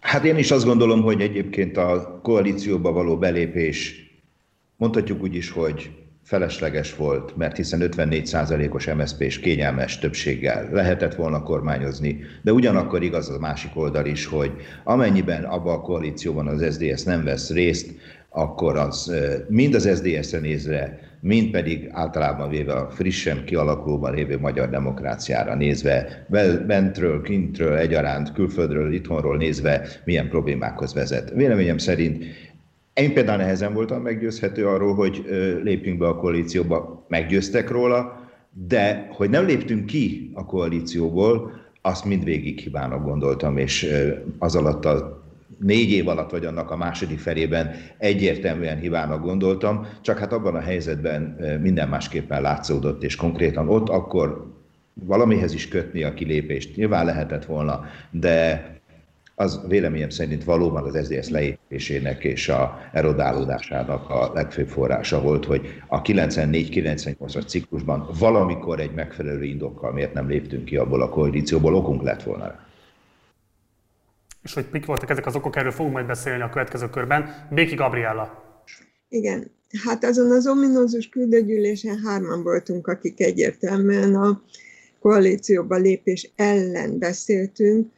Hát én is azt gondolom, hogy egyébként a koalícióba való belépés, mondhatjuk úgy is, hogy felesleges volt, mert hiszen 54%-os MSZP és kényelmes többséggel lehetett volna kormányozni, de ugyanakkor igaz a másik oldal is, hogy amennyiben abban a koalícióban az SDS nem vesz részt, akkor az mind az SDS-re nézve, mind pedig általában véve a frissen kialakulóban lévő magyar demokráciára nézve, bentről, kintről, egyaránt, külföldről, itthonról nézve milyen problémákhoz vezet. Véleményem szerint én például nehezen voltam meggyőzhető arról, hogy lépjünk be a koalícióba, meggyőztek róla, de hogy nem léptünk ki a koalícióból, azt mindvégig hibának gondoltam, és az alatt a négy év alatt, vagy annak a második felében egyértelműen hibának gondoltam, csak hát abban a helyzetben minden másképpen látszódott, és konkrétan ott akkor valamihez is kötni a kilépést. Nyilván lehetett volna, de az véleményem szerint valóban az SZDSZ leépésének és a erodálódásának a legfőbb forrása volt, hogy a 94-98-as ciklusban valamikor egy megfelelő indokkal miért nem léptünk ki abból a koalícióból, okunk lett volna. És hogy mik voltak ezek az okok, erről fogunk majd beszélni a következő körben. Béki Gabriella. Igen, hát azon az ominózus küldőgyűlésen hárman voltunk, akik egyértelműen a koalícióba lépés ellen beszéltünk,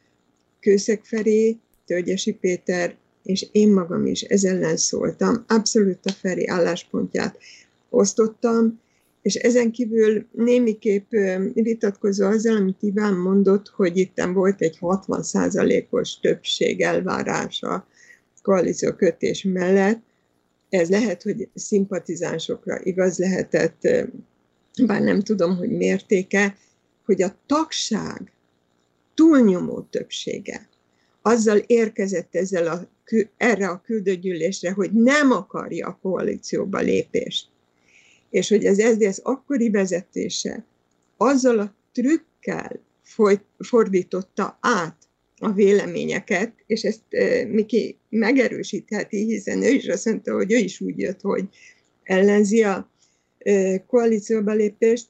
Kőszeg Feri, Tölgyesi Péter és én magam is ez ellen szóltam. Abszolút a Feri álláspontját osztottam, és ezen kívül némiképp vitatkozó azzal, amit Iván mondott, hogy itt volt egy 60%-os többség elvárása koalíció kötés mellett. Ez lehet, hogy szimpatizánsokra igaz lehetett, bár nem tudom, hogy mértéke, hogy a tagság túlnyomó többsége azzal érkezett ezzel a, erre a küldőgyűlésre, hogy nem akarja a koalícióba lépést. És hogy az SZDSZ akkori vezetése azzal a trükkel folyt, fordította át a véleményeket, és ezt e, Miki megerősítheti, hiszen ő is azt mondta, hogy ő is úgy jött, hogy ellenzi a e, koalícióba lépést,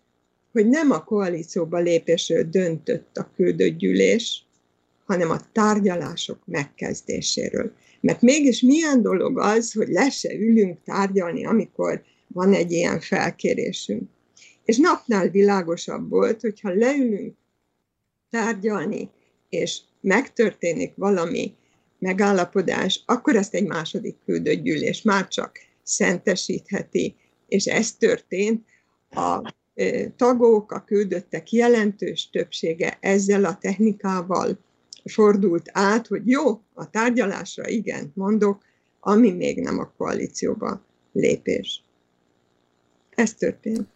hogy nem a koalícióba lépésről döntött a küldött gyűlés, hanem a tárgyalások megkezdéséről. Mert mégis milyen dolog az, hogy le se ülünk tárgyalni, amikor van egy ilyen felkérésünk. És napnál világosabb volt, hogyha leülünk tárgyalni, és megtörténik valami megállapodás, akkor ezt egy második küldött gyűlés már csak szentesítheti, és ez történt a tagok, a küldöttek jelentős többsége ezzel a technikával fordult át, hogy jó, a tárgyalásra igen, mondok, ami még nem a koalícióba lépés. Ez történt.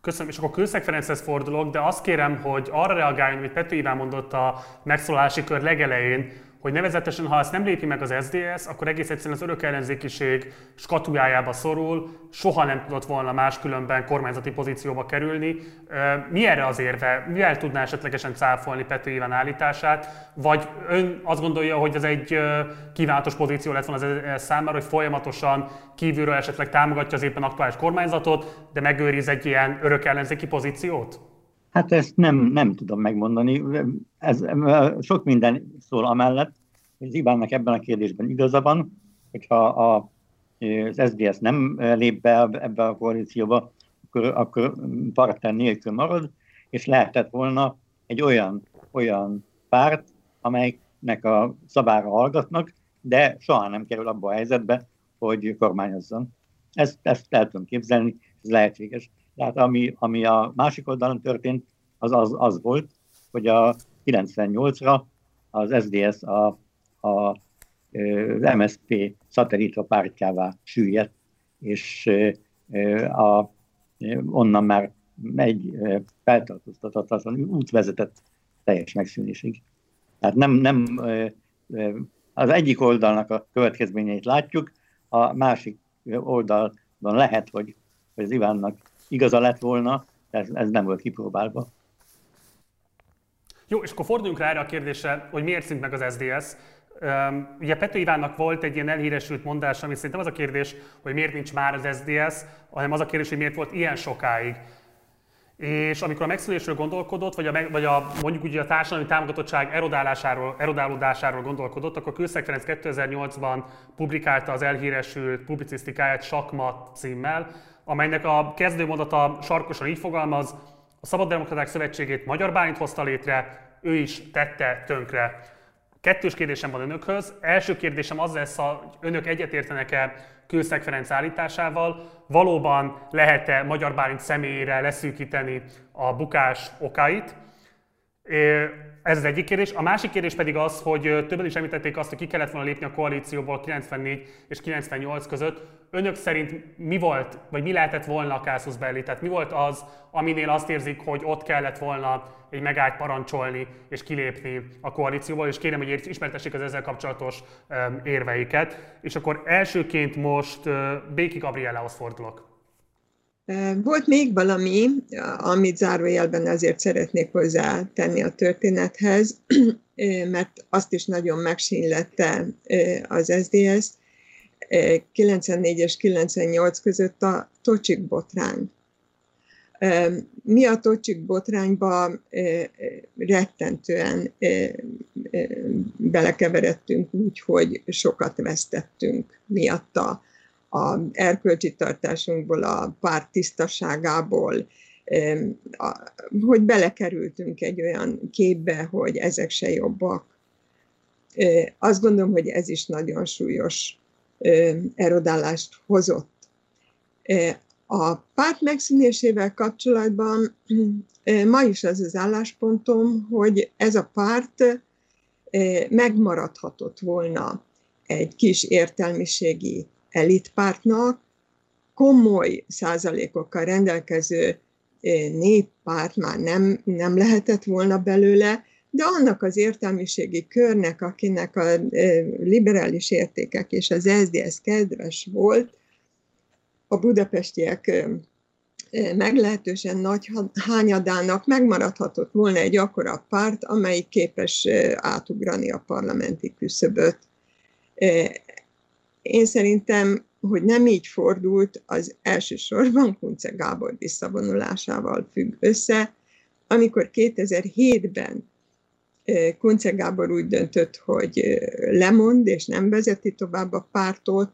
Köszönöm, és akkor Kőszeg Ferenchez fordulok, de azt kérem, hogy arra reagáljon, amit Pető Iván mondott a megszólalási kör legelején, hogy nevezetesen, ha ezt nem lépi meg az SDS, akkor egész egyszerűen az örök ellenzékiség skatujájába szorul, soha nem tudott volna máskülönben kormányzati pozícióba kerülni. Mi erre az érve? Mivel tudná esetlegesen cáfolni Pető Iván állítását? Vagy ön azt gondolja, hogy ez egy kívánatos pozíció lett volna az számára, hogy folyamatosan kívülről esetleg támogatja az éppen aktuális kormányzatot, de megőriz egy ilyen örök ellenzéki pozíciót? Hát ezt nem, nem tudom megmondani. Ez, sok minden szól amellett, hogy Zibánnak ebben a kérdésben igaza van, hogyha a, az SZDSZ nem lép be ebbe a koalícióba, akkor, akkor partner nélkül marad, és lehetett volna egy olyan, olyan párt, amelynek a szabára hallgatnak, de soha nem kerül abba a helyzetbe, hogy kormányozzon. Ezt, ezt el tudom képzelni, ez lehetséges. Tehát ami, ami a másik oldalon történt, az, az az volt, hogy a 98-ra az SDS a, a, az MSZP szatellita pártjává süllyedt, és a, onnan már egy feltartóztatatlan út vezetett teljes megszűnésig. Tehát nem, nem az egyik oldalnak a következményeit látjuk, a másik oldalon lehet, hogy, az Ivánnak igaza lett volna, ez, ez nem volt kipróbálva. Jó, és akkor forduljunk rá erre a kérdésre, hogy miért szint meg az SDS. Ugye Pető Ivánnak volt egy ilyen elhíresült mondás, ami szerintem az a kérdés, hogy miért nincs már az SDS, hanem az a kérdés, hogy miért volt ilyen sokáig. És amikor a megszülésről gondolkodott, vagy, a, vagy a, mondjuk ugye a társadalmi támogatottság erodálásáról, erodálódásáról gondolkodott, akkor Kőszeg Ferenc 2008-ban publikálta az elhíresült publicisztikáját Sakmat címmel, amelynek a kezdőmondata sarkosan így fogalmaz, a Szabaddemokraták Szövetségét Magyar Bálint hozta létre, ő is tette tönkre. Kettős kérdésem van önökhöz. Első kérdésem az lesz, hogy önök egyetértenek-e Kőszeg Ferenc állításával, valóban lehet-e Magyar Bálint személyére leszűkíteni a bukás okait? Ez az egyik kérdés. A másik kérdés pedig az, hogy többen is említették azt, hogy ki kellett volna lépni a koalícióból 94 és 98 között. Önök szerint mi volt, vagy mi lehetett volna a Casus Belli? Tehát mi volt az, aminél azt érzik, hogy ott kellett volna egy megállt parancsolni és kilépni a koalícióból, és kérem, hogy ismertessék az ezzel kapcsolatos érveiket. És akkor elsőként most Béki Gabriellához fordulok. Volt még valami, amit zárójelben azért szeretnék hozzátenni a történethez, (clears throat) mert azt is nagyon megsínlette az SDS 94 és 98 között a Tocsik botrány. Mi a Tocsik botrányba rettentően belekeveredtünk úgy, hogy sokat vesztettünk miatta a erkölcsi tartásunkból, a párt tisztaságából, hogy belekerültünk egy olyan képbe, hogy ezek se jobbak. Azt gondolom, hogy ez is nagyon súlyos erodálást hozott. A párt megszűnésével kapcsolatban ma is az az álláspontom, hogy ez a párt megmaradhatott volna egy kis értelmiségi elitpártnak, komoly százalékokkal rendelkező néppárt már nem, nem lehetett volna belőle, de annak az értelmiségi körnek, akinek a liberális értékek és az SZDSZ kedves volt, a budapestiek meglehetősen nagy hányadának megmaradhatott volna egy akkora párt, amelyik képes átugrani a parlamenti küszöböt. Én szerintem, hogy nem így fordult, az elsősorban Kunce Gábor visszavonulásával függ össze, amikor 2007-ben Kunce Gábor úgy döntött, hogy lemond és nem vezeti tovább a pártot,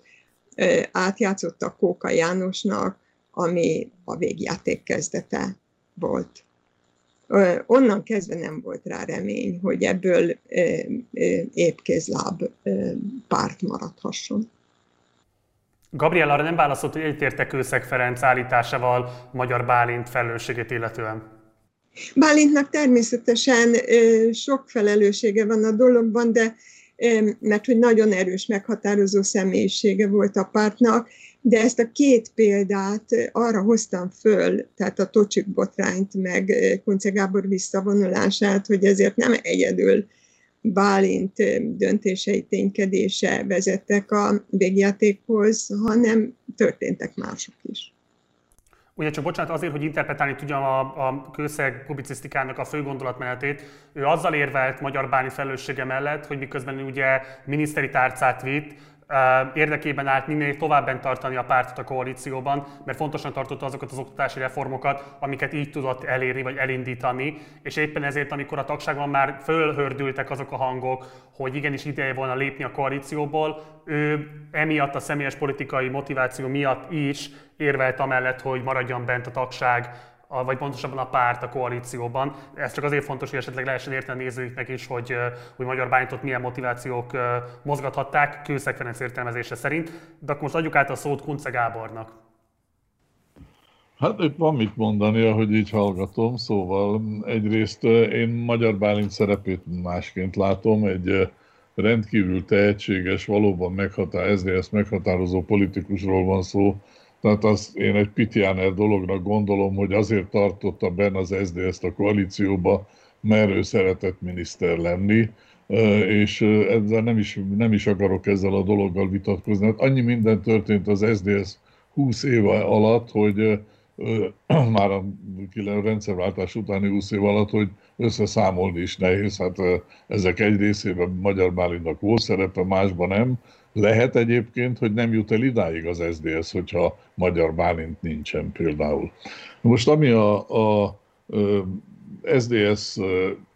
átjátszott a Kóka Jánosnak, ami a végjáték kezdete volt. Onnan kezdve nem volt rá remény, hogy ebből épkézláb párt maradhasson. Gabriel arra nem válaszolt, hogy egyetértek Őszeg Ferenc állításával Magyar Bálint felelősségét illetően. Bálintnak természetesen sok felelőssége van a dologban, de mert hogy nagyon erős meghatározó személyisége volt a pártnak, de ezt a két példát arra hoztam föl, tehát a Tocsik botrányt, meg Kunce Gábor visszavonulását, hogy ezért nem egyedül Bálint döntései, ténykedése vezettek a végjátékhoz, hanem történtek mások is. Ugye csak bocsánat, azért, hogy interpretálni tudjam a, a kőszeg publicisztikának a fő gondolatmenetét, ő azzal érvelt Magyar Báni felelőssége mellett, hogy miközben ugye miniszteri tárcát vitt, érdekében állt minél továbben tartani a pártot a koalícióban, mert fontosan tartotta azokat az oktatási reformokat, amiket így tudott elérni vagy elindítani, és éppen ezért, amikor a tagságban már fölhördültek azok a hangok, hogy igenis ideje volna lépni a koalícióból, ő emiatt a személyes politikai motiváció miatt is érvelt amellett, hogy maradjon bent a tagság a, vagy pontosabban a párt a koalícióban. Ez csak azért fontos, hogy esetleg lehessen érteni a nézőiknek is, hogy, hogy Magyar Bánytot milyen motivációk mozgathatták Kőszeg Ferenc értelmezése szerint. De akkor most adjuk át a szót Kunce Gábornak. Hát itt van mit mondani, ahogy így hallgatom, szóval egyrészt én Magyar Bálint szerepét másként látom, egy rendkívül tehetséges, valóban meghatár, ezt meghatározó politikusról van szó, tehát azt én egy Pitjáner dolognak gondolom, hogy azért tartotta benne az SZDSZ-t a koalícióba, mert ő szeretett miniszter lenni, és ezzel nem is, nem is akarok ezzel a dologgal vitatkozni. Hát annyi minden történt az SZDSZ 20 éve alatt, hogy (clears throat) már a rendszerváltás utáni 20 év alatt, hogy összeszámolni is nehéz. Hát ezek egy részében Magyar Bálintnak volt szerepe, másban nem Lehet egyébként, hogy nem jut el idáig az SDS, hogyha Magyar Bálint nincsen például. Most ami a, a, a SDS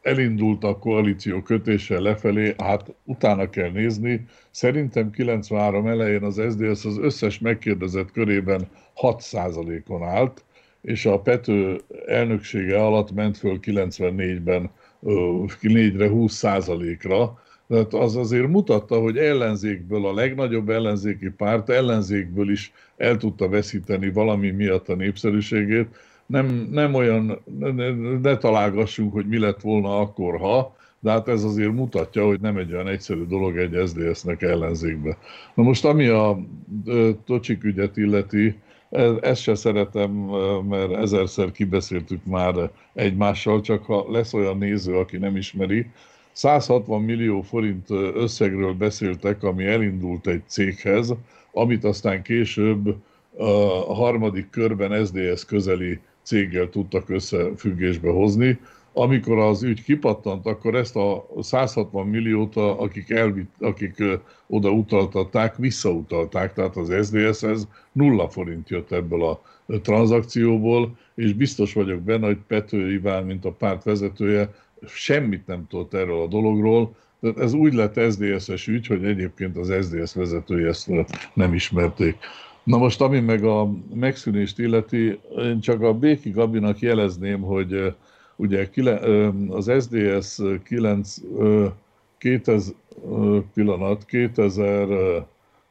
elindult a koalíció kötéssel lefelé, hát utána kell nézni. Szerintem 93 elején az SDS az összes megkérdezett körében 6%-on állt, és a Pető elnöksége alatt ment föl 94-ben 4-re 20%-ra, tehát az azért mutatta, hogy ellenzékből a legnagyobb ellenzéki párt ellenzékből is el tudta veszíteni valami miatt a népszerűségét. Nem, nem olyan, ne, ne találgassunk, hogy mi lett volna akkor, ha, de hát ez azért mutatja, hogy nem egy olyan egyszerű dolog egy SZDSZ-nek ellenzékbe. Na most ami a Tocsik ügyet illeti, ezt se szeretem, mert ezerszer kibeszéltük már egymással, csak ha lesz olyan néző, aki nem ismeri, 160 millió forint összegről beszéltek, ami elindult egy céghez, amit aztán később a harmadik körben SDS közeli céggel tudtak összefüggésbe hozni. Amikor az ügy kipattant, akkor ezt a 160 milliót, akik, elvitt, akik oda utaltatták, visszautalták, tehát az SDS-hez nulla forint jött ebből a tranzakcióból, és biztos vagyok benne, hogy Pető Iván, mint a párt vezetője, semmit nem tudott erről a dologról, tehát ez úgy lett SZDSZ-es ügy, hogy egyébként az SZDSZ vezetői ezt nem ismerték. Na most, ami meg a megszűnést illeti, én csak a Béki Gabinak jelezném, hogy ugye az SZDSZ 9, 2000, pillanat, 2000,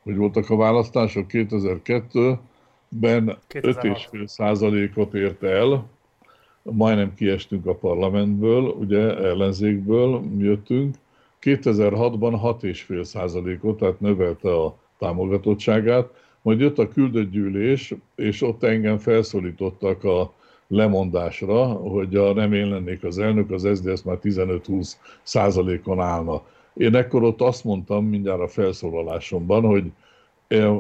hogy voltak a választások, 2002-ben 5,5 százalékot ért el, majdnem kiestünk a parlamentből, ugye ellenzékből jöttünk. 2006-ban 6,5 százalékot, tehát növelte a támogatottságát, majd jött a küldött gyűlés, és ott engem felszólítottak a lemondásra, hogy a nem én lennék az elnök, az SZDSZ már 15-20 százalékon állna. Én ekkor ott azt mondtam mindjárt a felszólalásomban, hogy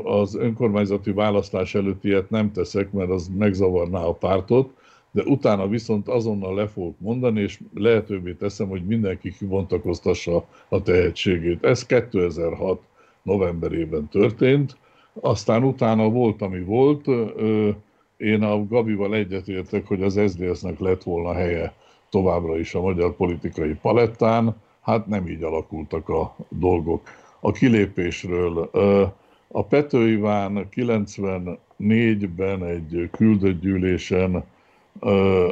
az önkormányzati választás előtt ilyet nem teszek, mert az megzavarná a pártot, de utána viszont azonnal le fogok mondani, és lehetővé teszem, hogy mindenki kibontakoztassa a tehetségét. Ez 2006 novemberében történt, aztán utána volt, ami volt. Én a Gabival egyetértek, hogy az SZDSZ-nek lett volna helye továbbra is a magyar politikai palettán, hát nem így alakultak a dolgok. A kilépésről a Pető Iván 94-ben egy küldött gyűlésen ö,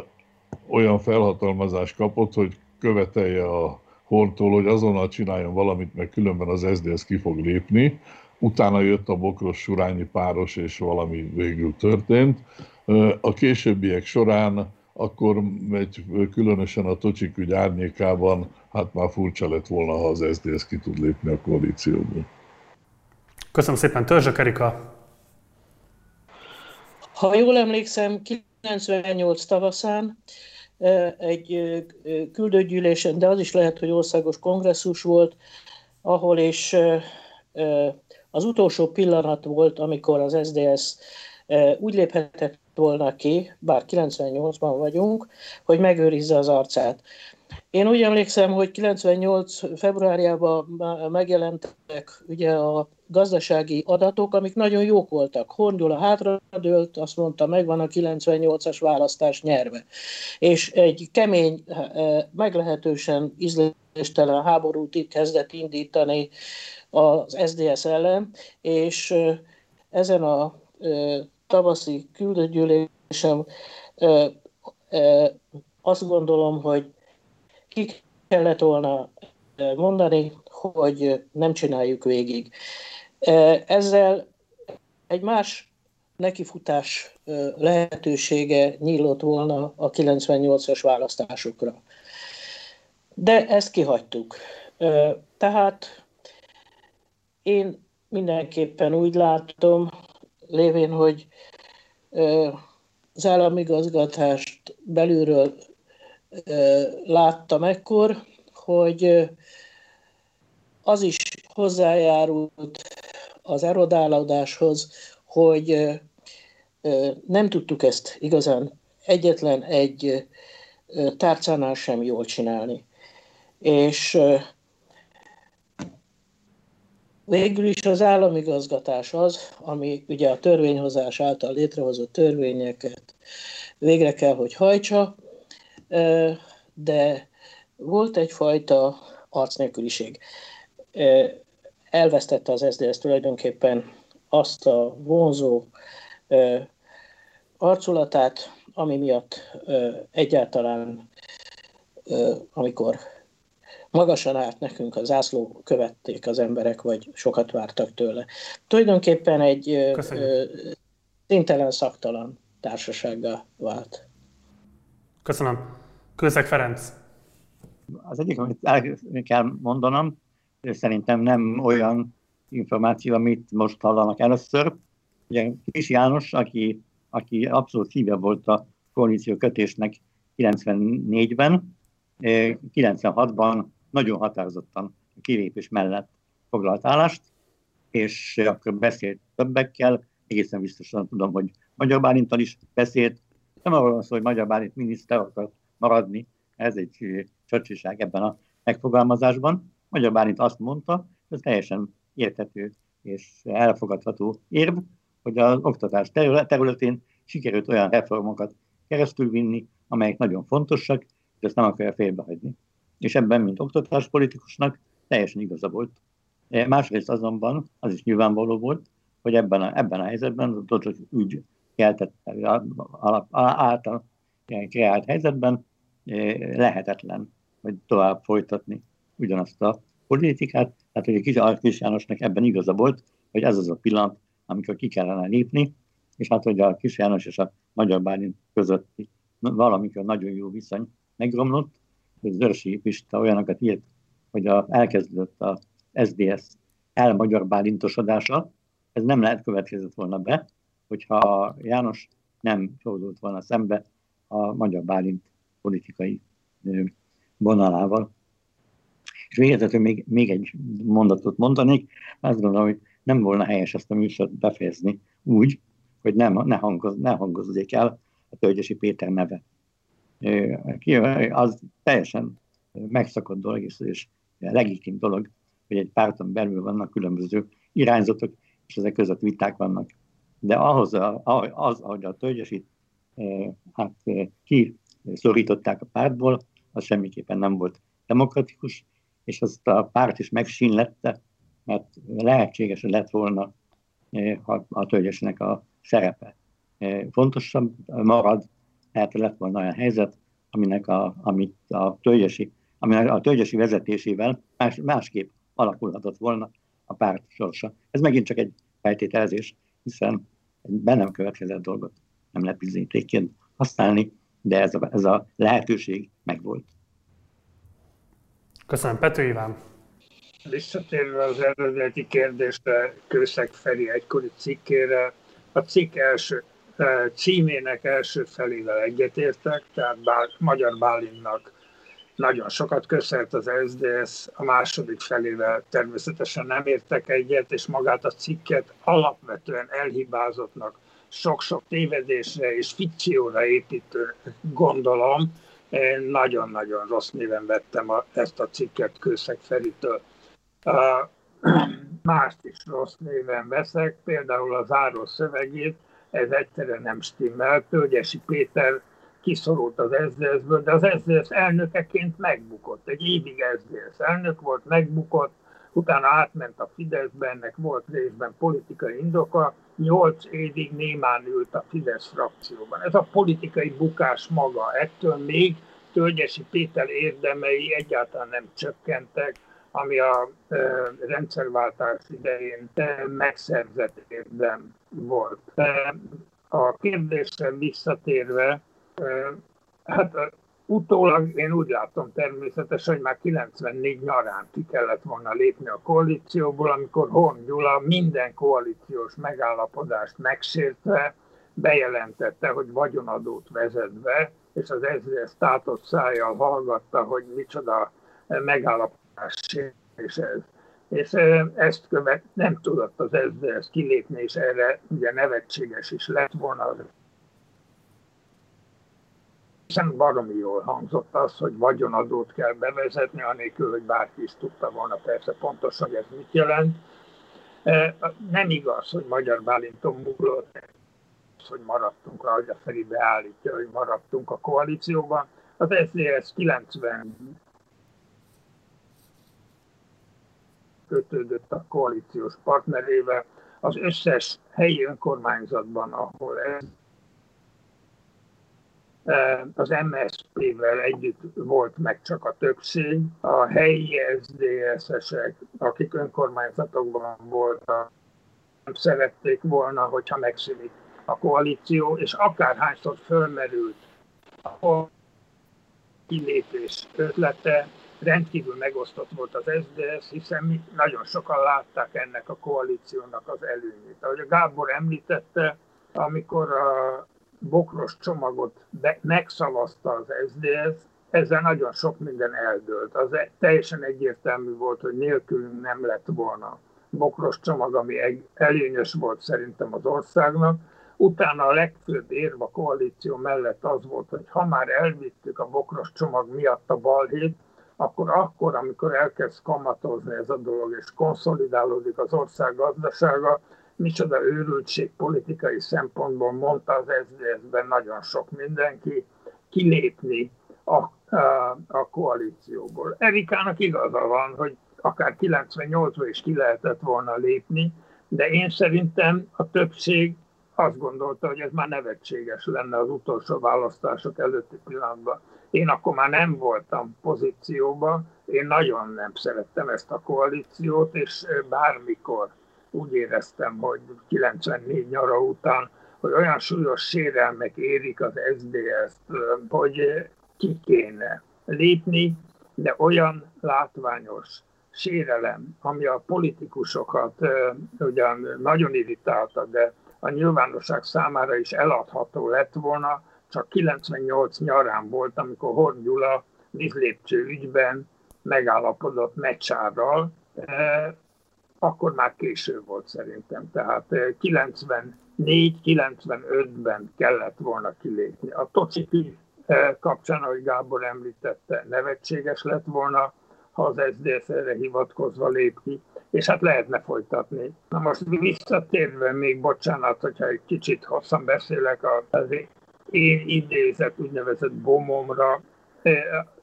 olyan felhatalmazást kapott, hogy követelje a Hortól, hogy azonnal csináljon valamit, mert különben az SZDSZ ki fog lépni. Utána jött a Bokros Surányi páros, és valami végül történt. A későbbiek során akkor egy, különösen a Tocsik ügy árnyékában, hát már furcsa lett volna, ha az SZDSZ ki tud lépni a koalícióból. Köszönöm szépen, Törzsök Erika! Ha jól emlékszem, 98 tavaszán egy küldőgyűlésen, de az is lehet, hogy országos kongresszus volt, ahol is az utolsó pillanat volt, amikor az SDS úgy léphetett volna ki, bár 98-ban vagyunk, hogy megőrizze az arcát. Én úgy emlékszem, hogy 98 februárjában megjelentek ugye a gazdasági adatok, amik nagyon jók voltak. Horn hátra dőlt, azt mondta, megvan a 98-as választás nyerve. És egy kemény, eh, meglehetősen ízléstelen háborút kezdett indítani az SDS ellen, és eh, ezen a eh, tavaszi küldőgyűlésem azt gondolom, hogy ki kellett volna mondani, hogy nem csináljuk végig. Ezzel egy más nekifutás lehetősége nyílott volna a 98-as választásokra. De ezt kihagytuk. Tehát én mindenképpen úgy látom, lévén, hogy az államigazgatást belülről láttam ekkor, hogy az is hozzájárult az erodálódáshoz, hogy nem tudtuk ezt igazán egyetlen egy tárcánál sem jól csinálni. És Végül is az államigazgatás az, ami ugye a törvényhozás által létrehozott törvényeket végre kell, hogy hajtsa, de volt egyfajta arcnélküliség. Elvesztette az SZDSZ tulajdonképpen azt a vonzó arculatát, ami miatt egyáltalán, amikor magasan állt nekünk a zászló, követték az emberek, vagy sokat vártak tőle. Tulajdonképpen egy Köszönjük. szintelen, szaktalan társasággal vált. Köszönöm. Kőszeg Ferenc. Az egyik, amit el kell mondanom, szerintem nem olyan információ, amit most hallanak először. Ugye Kis János, aki, aki abszolút hívja volt a koalíció kötésnek 94-ben, 96-ban nagyon határozottan a kilépés mellett foglalt állást, és akkor beszélt többekkel, egészen biztosan tudom, hogy Magyar Bálintal is beszélt, nem arról van szó, hogy Magyar Bálint miniszter akar maradni, ez egy csacsiság ebben a megfogalmazásban. Magyar Bálint azt mondta, ez teljesen érthető és elfogadható érv, hogy az oktatás területén sikerült olyan reformokat keresztül vinni, amelyek nagyon fontosak, és ezt nem akarja félbehagyni. És ebben, mint oktatáspolitikusnak, teljesen igaza volt. Másrészt azonban az is nyilvánvaló volt, hogy ebben a, ebben a helyzetben, az ügy keltette által kreált helyzetben lehetetlen, hogy tovább folytatni ugyanazt a politikát. Tehát, hogy a kis Alkis Jánosnak ebben igaza volt, hogy ez az a pillanat, amikor ki kellene lépni, és hát, hogy a Kis János és a Magyar Bálint közötti valamikor nagyon jó viszony megromlott, hogy Zörsi Pista olyanokat írt, hogy a, elkezdődött a SDS elmagyar bálintosodása, ez nem lehet következett volna be, hogyha János nem fordult volna szembe a magyar bálint politikai vonalával. És végezetül még, még egy mondatot mondanék, azt gondolom, hogy nem volna helyes ezt a műsort befejezni úgy, hogy nem, ne, hangoz, ne hangozzék el a Tölgyesi Péter neve. Az teljesen megszokott dolog, és legitim dolog, hogy egy párton belül vannak különböző irányzatok, és ezek között viták vannak. De ahhoz, az, ahogy a Tölgyesi hát, kiszorították a pártból, az semmiképpen nem volt demokratikus, és azt a párt is megsínlette, mert lehetséges lett volna ha a tölgyesnek a szerepe fontosabb marad, tehát lett volna olyan helyzet, aminek a, amit a tölgyesi, aminek a tölgyesi vezetésével más, másképp alakulhatott volna a párt sorsa. Ez megint csak egy feltételezés, hiszen egy be következett dolgot nem lehet bizonyítékként használni, de ez a, ez a lehetőség megvolt. Köszönöm, Pető Iván. Visszatérve az eredeti kérdésre, Kőszeg Feri egykori cikkére, a cikk első eh, címének első felével egyetértek, tehát Bál, Magyar Bálinnak nagyon sokat köszönt az SDS, a második felével természetesen nem értek egyet, és magát a cikket alapvetően elhibázottnak, sok-sok tévedésre és fikcióra építő gondolom. Nagyon-nagyon rossz néven vettem a, ezt a cikket Kőszeg Feritől. Uh, (clears throat) mást is rossz néven veszek, például az záró szövegét, ez egyszerűen nem stimmel. Tölgyesi Péter kiszorult az SZDSZ-ből, de az SZDSZ elnökeként megbukott. Egy évig SZDSZ elnök volt, megbukott, utána átment a Fideszbe, ennek volt részben politikai indoka, nyolc évig némán ült a Fidesz frakcióban. Ez a politikai bukás maga, ettől még Tölgyesi Péter érdemei egyáltalán nem csökkentek, ami a e, rendszerváltás idején e, megszerzett érdem volt. E, a kérdésre visszatérve, Hát utólag én úgy látom természetesen, hogy már 94 nyarán ki kellett volna lépni a koalícióból, amikor Horn Gyula minden koalíciós megállapodást megsértve bejelentette, hogy vagyonadót vezet be, és az ezzel státott szájjal hallgatta, hogy micsoda megállapodás és ez. És ezt követ nem tudott az SZDSZ kilépni, és erre ugye nevetséges is lett volna az hiszen baromi jól hangzott az, hogy vagyonadót kell bevezetni, anélkül, hogy bárki is tudta volna persze pontosan, hogy ez mit jelent. Nem igaz, hogy Magyar Bálinton múlott, hogy maradtunk, ahogy a Feri beállítja, hogy maradtunk a koalícióban. Az SZDSZ 90 kötődött a koalíciós partnerével, az összes helyi önkormányzatban, ahol ez az MSZP-vel együtt volt meg csak a többség, a helyi SZDSZ-esek, akik önkormányzatokban voltak, nem szerették volna, hogyha megszűnik a koalíció, és akárhányszor fölmerült a kilépés ötlete, rendkívül megosztott volt az SZDSZ, hiszen mi nagyon sokan látták ennek a koalíciónak az előnyét. Ahogy a Gábor említette, amikor a bokros csomagot be, megszavazta az SZDSZ, ezzel nagyon sok minden eldőlt. Az e- teljesen egyértelmű volt, hogy nélkülünk nem lett volna bokros csomag, ami előnyös volt szerintem az országnak. Utána a legfőbb érv a koalíció mellett az volt, hogy ha már elvittük a bokros csomag miatt a balhét, akkor akkor, amikor elkezd kamatozni ez a dolog, és konszolidálódik az ország gazdasága, micsoda őrültség politikai szempontból mondta az SZDSZ-ben nagyon sok mindenki, kilépni a, a, a koalícióból. Erikának igaza van, hogy akár 98-ban is ki lehetett volna lépni, de én szerintem a többség azt gondolta, hogy ez már nevetséges lenne az utolsó választások előtti pillanatban. Én akkor már nem voltam pozícióban, én nagyon nem szerettem ezt a koalíciót, és bármikor úgy éreztem, hogy 94 nyara után, hogy olyan súlyos sérelmek érik az SZDSZ-t, hogy ki kéne lépni, de olyan látványos sérelem, ami a politikusokat ugyan nagyon irritálta, de a nyilvánosság számára is eladható lett volna, csak 98 nyarán volt, amikor Horn Gyula vízlépcső ügyben megállapodott Mecsárral, akkor már késő volt szerintem. Tehát 94-95-ben kellett volna kilépni. A Tociki kapcsán, ahogy Gábor említette, nevetséges lett volna, ha az SZDSZ erre hivatkozva lép ki, és hát lehetne folytatni. Na most visszatérve még, bocsánat, hogyha egy kicsit hosszan beszélek az én idézett úgynevezett bomomra,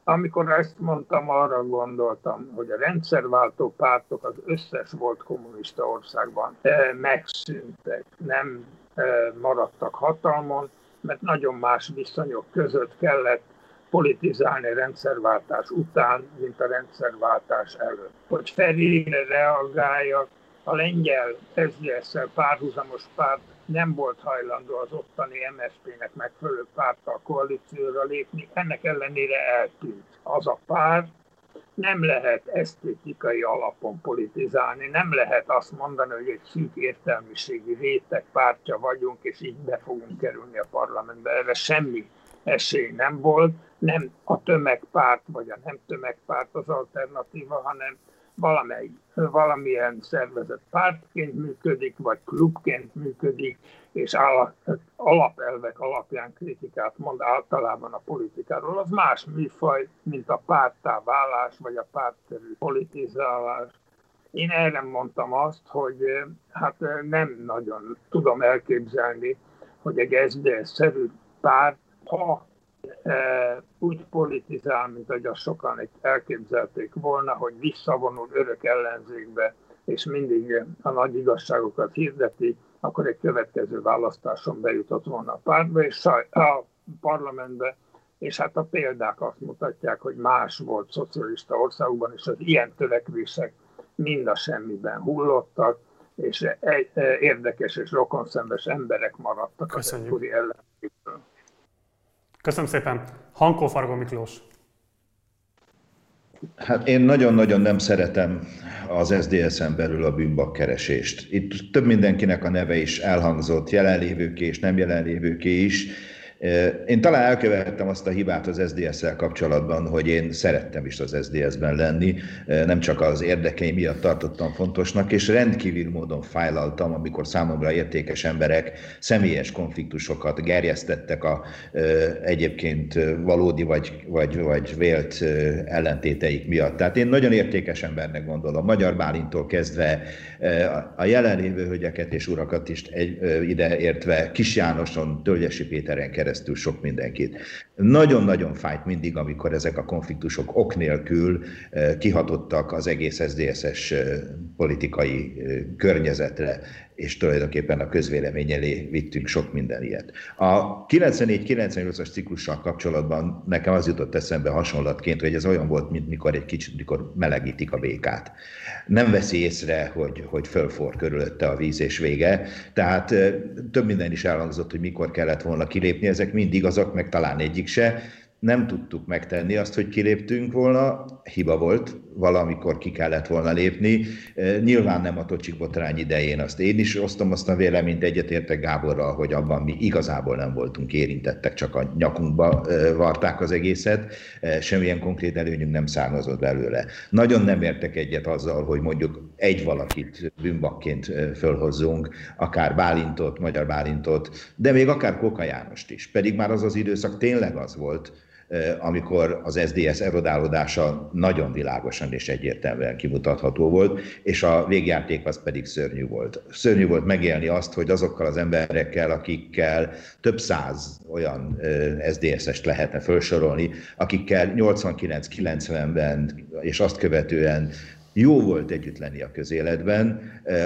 amikor ezt mondtam, arra gondoltam, hogy a rendszerváltó pártok az összes volt kommunista országban megszűntek, nem maradtak hatalmon, mert nagyon más viszonyok között kellett politizálni rendszerváltás után, mint a rendszerváltás előtt. Hogy Ferire reagáljak, a lengyel SZDSZ-szel párhuzamos párt nem volt hajlandó az ottani MSZP-nek megfelelő párttal koalícióra lépni, ennek ellenére eltűnt. Az a pár nem lehet esztétikai alapon politizálni, nem lehet azt mondani, hogy egy szűk értelmiségi réteg pártja vagyunk, és így be fogunk kerülni a parlamentbe. Erre semmi esély nem volt, nem a tömegpárt vagy a nem tömegpárt az alternatíva, hanem valamely, valamilyen szervezet pártként működik, vagy klubként működik, és alapelvek alapján kritikát mond általában a politikáról. Az más műfaj, mint a pártá válás, vagy a pártterű politizálás. Én erre mondtam azt, hogy hát nem nagyon tudom elképzelni, hogy egy SDS-szerű párt, ha úgy politizál, mint ahogy azt sokan elképzelték volna, hogy visszavonul örök ellenzékbe, és mindig a nagy igazságokat hirdeti, akkor egy következő választáson bejutott volna a pártba, és a parlamentbe, és hát a példák azt mutatják, hogy más volt szocialista országokban, és az ilyen törekvések mind a semmiben hullottak, és érdekes és rokonszembes emberek maradtak Köszönjük. az ellenzékből. Köszönöm szépen. Hankó Fargó Miklós. Hát én nagyon-nagyon nem szeretem az SZDSZ-en belül a bűnbakkeresést. Itt több mindenkinek a neve is elhangzott, jelenlévőké és nem jelenlévőké is. Én talán elkövettem azt a hibát az SZDSZ-szel kapcsolatban, hogy én szerettem is az SZDSZ-ben lenni, nem csak az érdekeim miatt tartottam fontosnak, és rendkívül módon fájlaltam, amikor számomra értékes emberek személyes konfliktusokat gerjesztettek a egyébként valódi vagy, vagy, vagy vélt ellentéteik miatt. Tehát én nagyon értékes embernek gondolom, Magyar Bálintól kezdve a jelenlévő hölgyeket és urakat is egy, ideértve Kis Jánoson, Tölgyesi Péteren keresztül sok mindenkit. Nagyon-nagyon fájt mindig, amikor ezek a konfliktusok ok nélkül kihatottak az egész SZDSZ-es politikai környezetre és tulajdonképpen a közvélemény elé vittünk sok minden ilyet. A 94-98-as ciklussal kapcsolatban nekem az jutott eszembe hasonlatként, hogy ez olyan volt, mint mikor egy kicsit, mikor melegítik a békát. Nem veszi észre, hogy, hogy fölfor körülötte a víz és vége, tehát több minden is elhangzott, hogy mikor kellett volna kilépni, ezek mind igazak, meg talán egyik se, nem tudtuk megtenni azt, hogy kiléptünk volna, hiba volt, valamikor ki kellett volna lépni. Nyilván nem a tocsik botrány idején, azt én is osztom azt a véleményt, egyetértek Gáborral, hogy abban mi igazából nem voltunk érintettek, csak a nyakunkba varták az egészet, semmilyen konkrét előnyünk nem származott belőle. Nagyon nem értek egyet azzal, hogy mondjuk egy valakit bűnbakként fölhozzunk, akár Bálintot, Magyar Bálintot, de még akár Koka Jánost is, pedig már az az időszak tényleg az volt, amikor az SDS erodálódása nagyon világosan és egyértelműen kimutatható volt, és a végjáték az pedig szörnyű volt. Szörnyű volt megélni azt, hogy azokkal az emberekkel, akikkel több száz olyan SZDSZ-est lehetne felsorolni, akikkel 89-90-ben és azt követően jó volt együtt lenni a közéletben,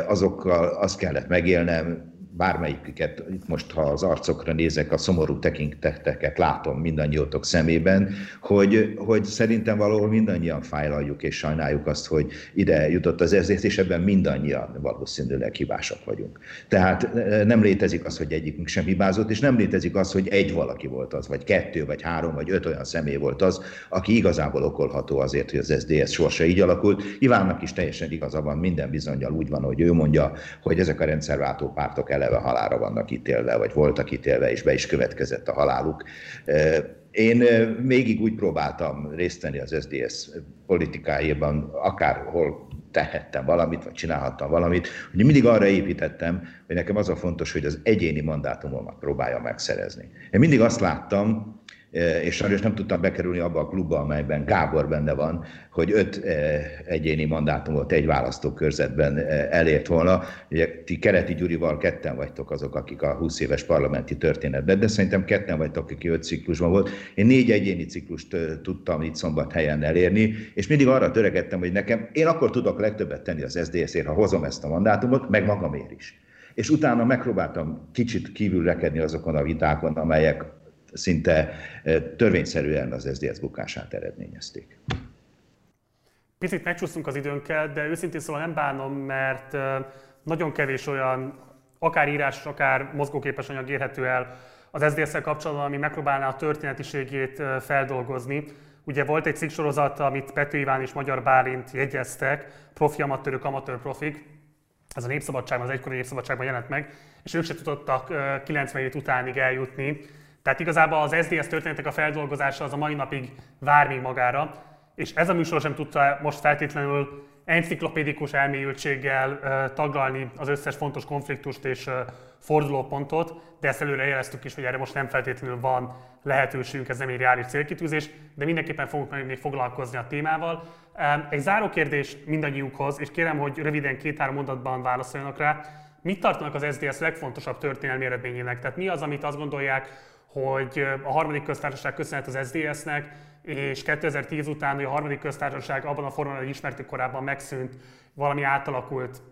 azokkal azt kellett megélnem, bármelyiküket, most ha az arcokra nézek, a szomorú tekinteteket látom mindannyiótok szemében, hogy, hogy szerintem valahol mindannyian fájlaljuk és sajnáljuk azt, hogy ide jutott az ezért, és ebben mindannyian valószínűleg hibásak vagyunk. Tehát e, nem létezik az, hogy egyikünk sem hibázott, és nem létezik az, hogy egy valaki volt az, vagy kettő, vagy három, vagy öt olyan személy volt az, aki igazából okolható azért, hogy az SZDSZ sorsa így alakult. Ivánnak is teljesen igaza van, minden bizonyal úgy van, hogy ő mondja, hogy ezek a rendszerváltó pártok ele eleve halára vannak ítélve, vagy voltak ítélve, és be is következett a haláluk. Én végig úgy próbáltam részt venni az SZDSZ politikájában, akárhol tehettem valamit, vagy csinálhattam valamit, hogy mindig arra építettem, hogy nekem az a fontos, hogy az egyéni mandátumomat próbálja megszerezni. Én mindig azt láttam, és sajnos nem tudtam bekerülni abba a klubba, amelyben Gábor benne van, hogy öt egyéni mandátumot egy választókörzetben elért volna. Ugye ti Kereti Gyurival ketten vagytok azok, akik a 20 éves parlamenti történetben, de szerintem ketten vagytok, akik öt ciklusban volt. Én négy egyéni ciklust tudtam itt szombathelyen elérni, és mindig arra törekedtem, hogy nekem, én akkor tudok legtöbbet tenni az SZDSZ-ért, ha hozom ezt a mandátumot, meg magamért is. És utána megpróbáltam kicsit kívülrekedni azokon a vitákon, amelyek szinte törvényszerűen az SZDSZ bukását eredményezték. Picit megcsúszunk az időnkkel, de őszintén szóval nem bánom, mert nagyon kevés olyan akár írás, akár mozgóképes anyag érhető el az szdsz kapcsolatban, ami megpróbálná a történetiségét feldolgozni. Ugye volt egy cikksorozat, amit Pető Iván és Magyar Bálint jegyeztek, profi amatőrök, amatőr profik. Ez a Népszabadságban, az egykori Népszabadságban jelent meg, és ők se tudottak 97 utánig eljutni tehát igazából az SDS történetek a feldolgozása az a mai napig vár még magára, és ez a műsor sem tudta most feltétlenül enciklopédikus elmélyültséggel taglalni az összes fontos konfliktust és fordulópontot, de ezt előre jeleztük is, hogy erre most nem feltétlenül van lehetőségünk, ez nem egy reális célkitűzés, de mindenképpen fogunk még foglalkozni a témával. Egy záró kérdés mindannyiukhoz, és kérem, hogy röviden két-három mondatban válaszoljanak rá. Mit tartanak az SDS legfontosabb történelmi eredményének? Tehát mi az, amit azt gondolják, hogy a harmadik köztársaság köszönhet az SZDSZ-nek, és 2010 után hogy a harmadik köztársaság abban a formában, hogy ismertük korábban megszűnt, valami átalakult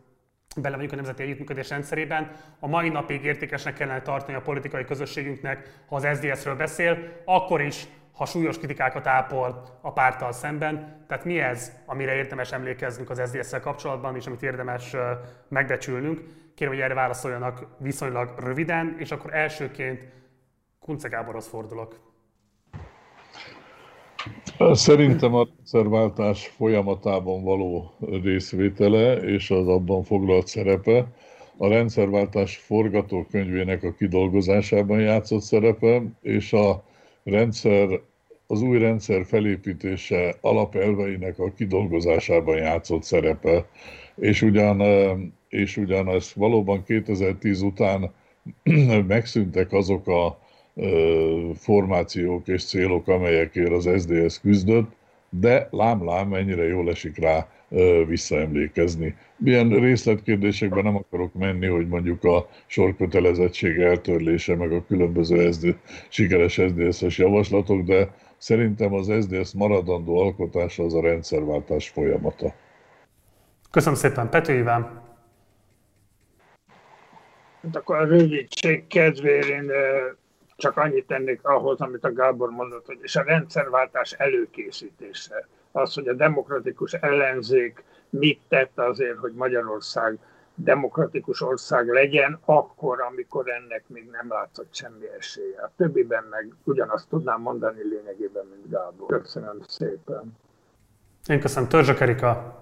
bele mondjuk a nemzeti együttműködés rendszerében. A mai napig értékesnek kellene tartani a politikai közösségünknek, ha az SZDSZ-ről beszél, akkor is, ha súlyos kritikákat ápol a párttal szemben. Tehát mi ez, amire érdemes emlékeznünk az SZDSZ-szel kapcsolatban, és amit érdemes megbecsülnünk? Kérem, hogy erre válaszoljanak viszonylag röviden, és akkor elsőként Kunce Gáborhoz fordulok. Szerintem a rendszerváltás folyamatában való részvétele és az abban foglalt szerepe a rendszerváltás forgatókönyvének a kidolgozásában játszott szerepe, és a rendszer, az új rendszer felépítése alapelveinek a kidolgozásában játszott szerepe, és ugyan, és ugyan ez valóban 2010 után (clears throat) megszűntek azok a formációk és célok, amelyekért az SDS küzdött, de lám-lám mennyire jól esik rá visszaemlékezni. Milyen részletkérdésekben nem akarok menni, hogy mondjuk a sorkötelezettség eltörlése, meg a különböző SD, sikeres SZDSZ-es javaslatok, de szerintem az SZDSZ maradandó alkotása az a rendszerváltás folyamata. Köszönöm szépen, Pető Iván. Hát akkor a rövidség kedvéért én csak annyit tennék ahhoz, amit a Gábor mondott, hogy és a rendszerváltás előkészítése. Az, hogy a demokratikus ellenzék mit tett azért, hogy Magyarország demokratikus ország legyen, akkor, amikor ennek még nem látszott semmi esélye. A többiben meg ugyanazt tudnám mondani lényegében, mint Gábor. Köszönöm szépen. Én köszönöm. Törzsök Erika.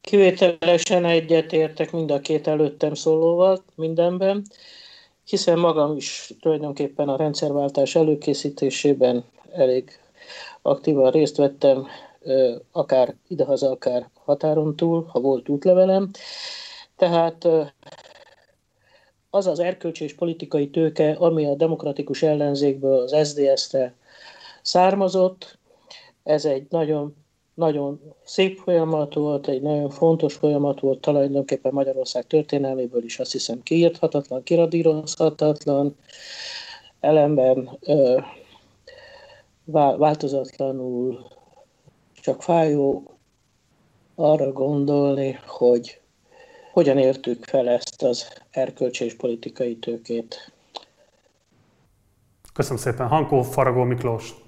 Kivételesen egyetértek mind a két előttem szólóval mindenben hiszen magam is tulajdonképpen a rendszerváltás előkészítésében elég aktívan részt vettem, akár idehaza, akár határon túl, ha volt útlevelem. Tehát az az erkölcsi és politikai tőke, ami a demokratikus ellenzékből, az SZDSZ-re származott, ez egy nagyon nagyon szép folyamat volt, egy nagyon fontos folyamat volt tulajdonképpen Magyarország történelméből is, azt hiszem kiírthatatlan, kiradírozhatatlan, ellenben ö, változatlanul csak fájó arra gondolni, hogy hogyan értük fel ezt az erkölcsi és politikai tőkét. Köszönöm szépen. Hankó Faragó Miklós.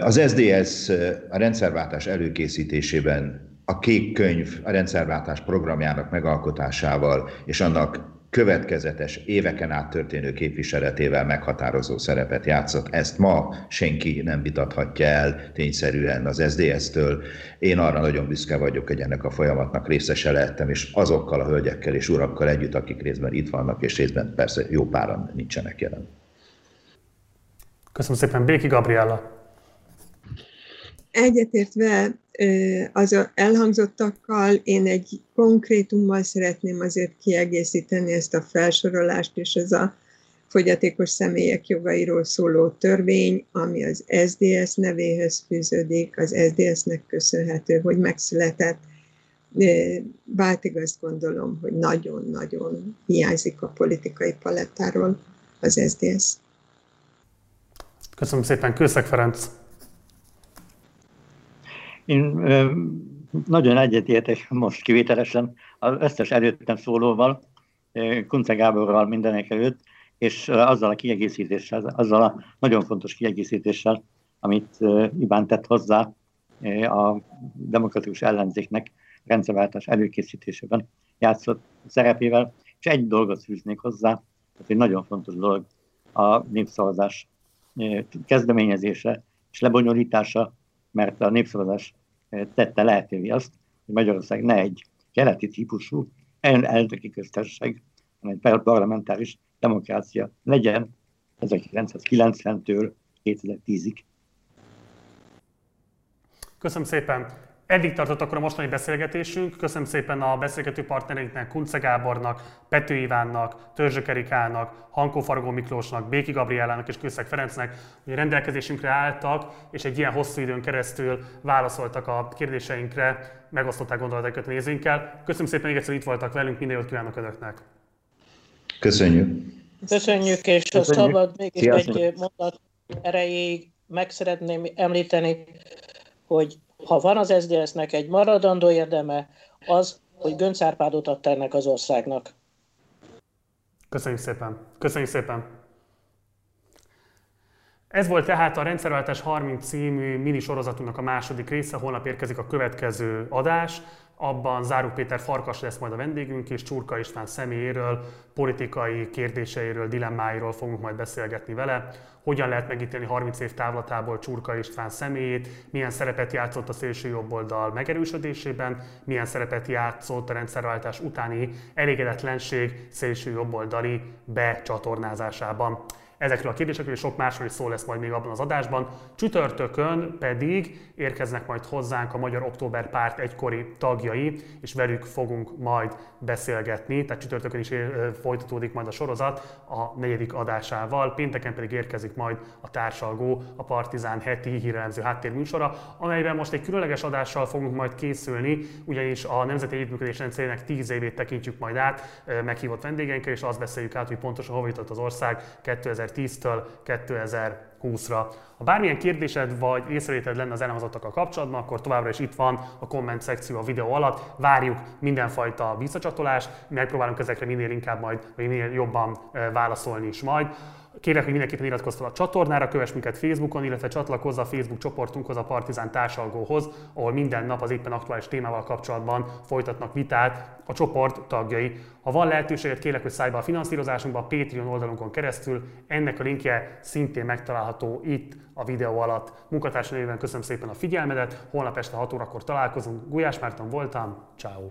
Az SDS a rendszerváltás előkészítésében a kék könyv a rendszerváltás programjának megalkotásával és annak következetes, éveken át történő képviseletével meghatározó szerepet játszott. Ezt ma senki nem vitathatja el tényszerűen az SDS-től. Én arra nagyon büszke vagyok, hogy ennek a folyamatnak részese lettem, és azokkal a hölgyekkel és urakkal együtt, akik részben itt vannak, és részben persze jó páran nincsenek jelen. Köszönöm szépen, Béki Gabriella. Egyetértve az elhangzottakkal én egy konkrétummal szeretném azért kiegészíteni ezt a felsorolást, és ez a fogyatékos személyek jogairól szóló törvény, ami az SDS nevéhez fűződik, az SDS-nek köszönhető, hogy megszületett. Váltig azt gondolom, hogy nagyon-nagyon hiányzik a politikai palettáról az SDS. Köszönöm szépen, Kőszeg Ferenc. Én nagyon egyetértek most kivételesen az összes előttem szólóval, Kunce Gáborral mindenek előtt, és azzal a kiegészítéssel, azzal a nagyon fontos kiegészítéssel, amit Iván tett hozzá a demokratikus ellenzéknek rendszerváltás előkészítésében játszott szerepével, és egy dolgot fűznék hozzá, ez egy nagyon fontos dolog, a népszavazás kezdeményezése és lebonyolítása mert a népszavazás eh, tette lehetővé azt, hogy Magyarország ne egy keleti típusú elnöki köztársaság, hanem egy parlamentáris demokrácia legyen 1990-től 2010-ig. Köszönöm szépen! Eddig tartott akkor a mostani beszélgetésünk. Köszönöm szépen a beszélgető partnereinknek, Kunce Gábornak, Pető Ivánnak, Törzsök Erikának, Hankó Fargó Miklósnak, Béki Gabriellának és Kőszeg Ferencnek, hogy rendelkezésünkre álltak, és egy ilyen hosszú időn keresztül válaszoltak a kérdéseinkre, megosztották gondolataikat nézőinkkel. Köszönöm szépen még egyszer, hogy itt voltak velünk, minden jót kívánok Önöknek! Köszönjük! Köszönjük, és a szabad mégis egy mondat erejéig meg szeretném említeni, hogy ha van az SZDSZ-nek egy maradandó érdeme, az, hogy Gönc Árpádot adta ennek az országnak. Köszönjük szépen. Köszönjük szépen. Ez volt tehát a Rendszerváltás 30 című mini sorozatunknak a második része, holnap érkezik a következő adás. Abban Záró Péter Farkas lesz majd a vendégünk, és Csurka István személyéről, politikai kérdéseiről, dilemmáiról fogunk majd beszélgetni vele. Hogyan lehet megítélni 30 év távlatából Csurka István személyét, milyen szerepet játszott a szélső jobboldal megerősödésében, milyen szerepet játszott a rendszerváltás utáni elégedetlenség szélső jobboldali becsatornázásában. Ezekről a kérdésekről és sok másról is szó lesz majd még abban az adásban. Csütörtökön pedig érkeznek majd hozzánk a Magyar Október Párt egykori tagjai, és velük fogunk majd beszélgetni. Tehát csütörtökön is folytatódik majd a sorozat a negyedik adásával. Pénteken pedig érkezik majd a társalgó, a Partizán heti hírelemző háttérműsora, amelyben most egy különleges adással fogunk majd készülni, ugyanis a Nemzeti Együttműködés rendszerének 10 évét tekintjük majd át meghívott vendégeinkkel, és azt beszéljük át, hogy pontosan hova jutott az ország 2000 2010-től 2020-ra. Ha bármilyen kérdésed vagy észrevételed lenne az elhangzottakkal kapcsolatban, akkor továbbra is itt van a komment szekció a videó alatt. Várjuk mindenfajta visszacsatolást, megpróbálunk ezekre minél inkább majd, vagy minél jobban válaszolni is majd. Kérlek, hogy mindenképpen iratkozz fel a csatornára, kövess minket Facebookon, illetve csatlakozz a Facebook csoportunkhoz, a Partizán társalgóhoz, ahol minden nap az éppen aktuális témával kapcsolatban folytatnak vitát a csoport tagjai. Ha van lehetőséget, kérlek, hogy szállj be a finanszírozásunkba a Patreon oldalunkon keresztül. Ennek a linkje szintén megtalálható itt a videó alatt. Munkatársai néven köszönöm szépen a figyelmedet, holnap este 6 órakor találkozunk. Gulyás Márton voltam, ciao.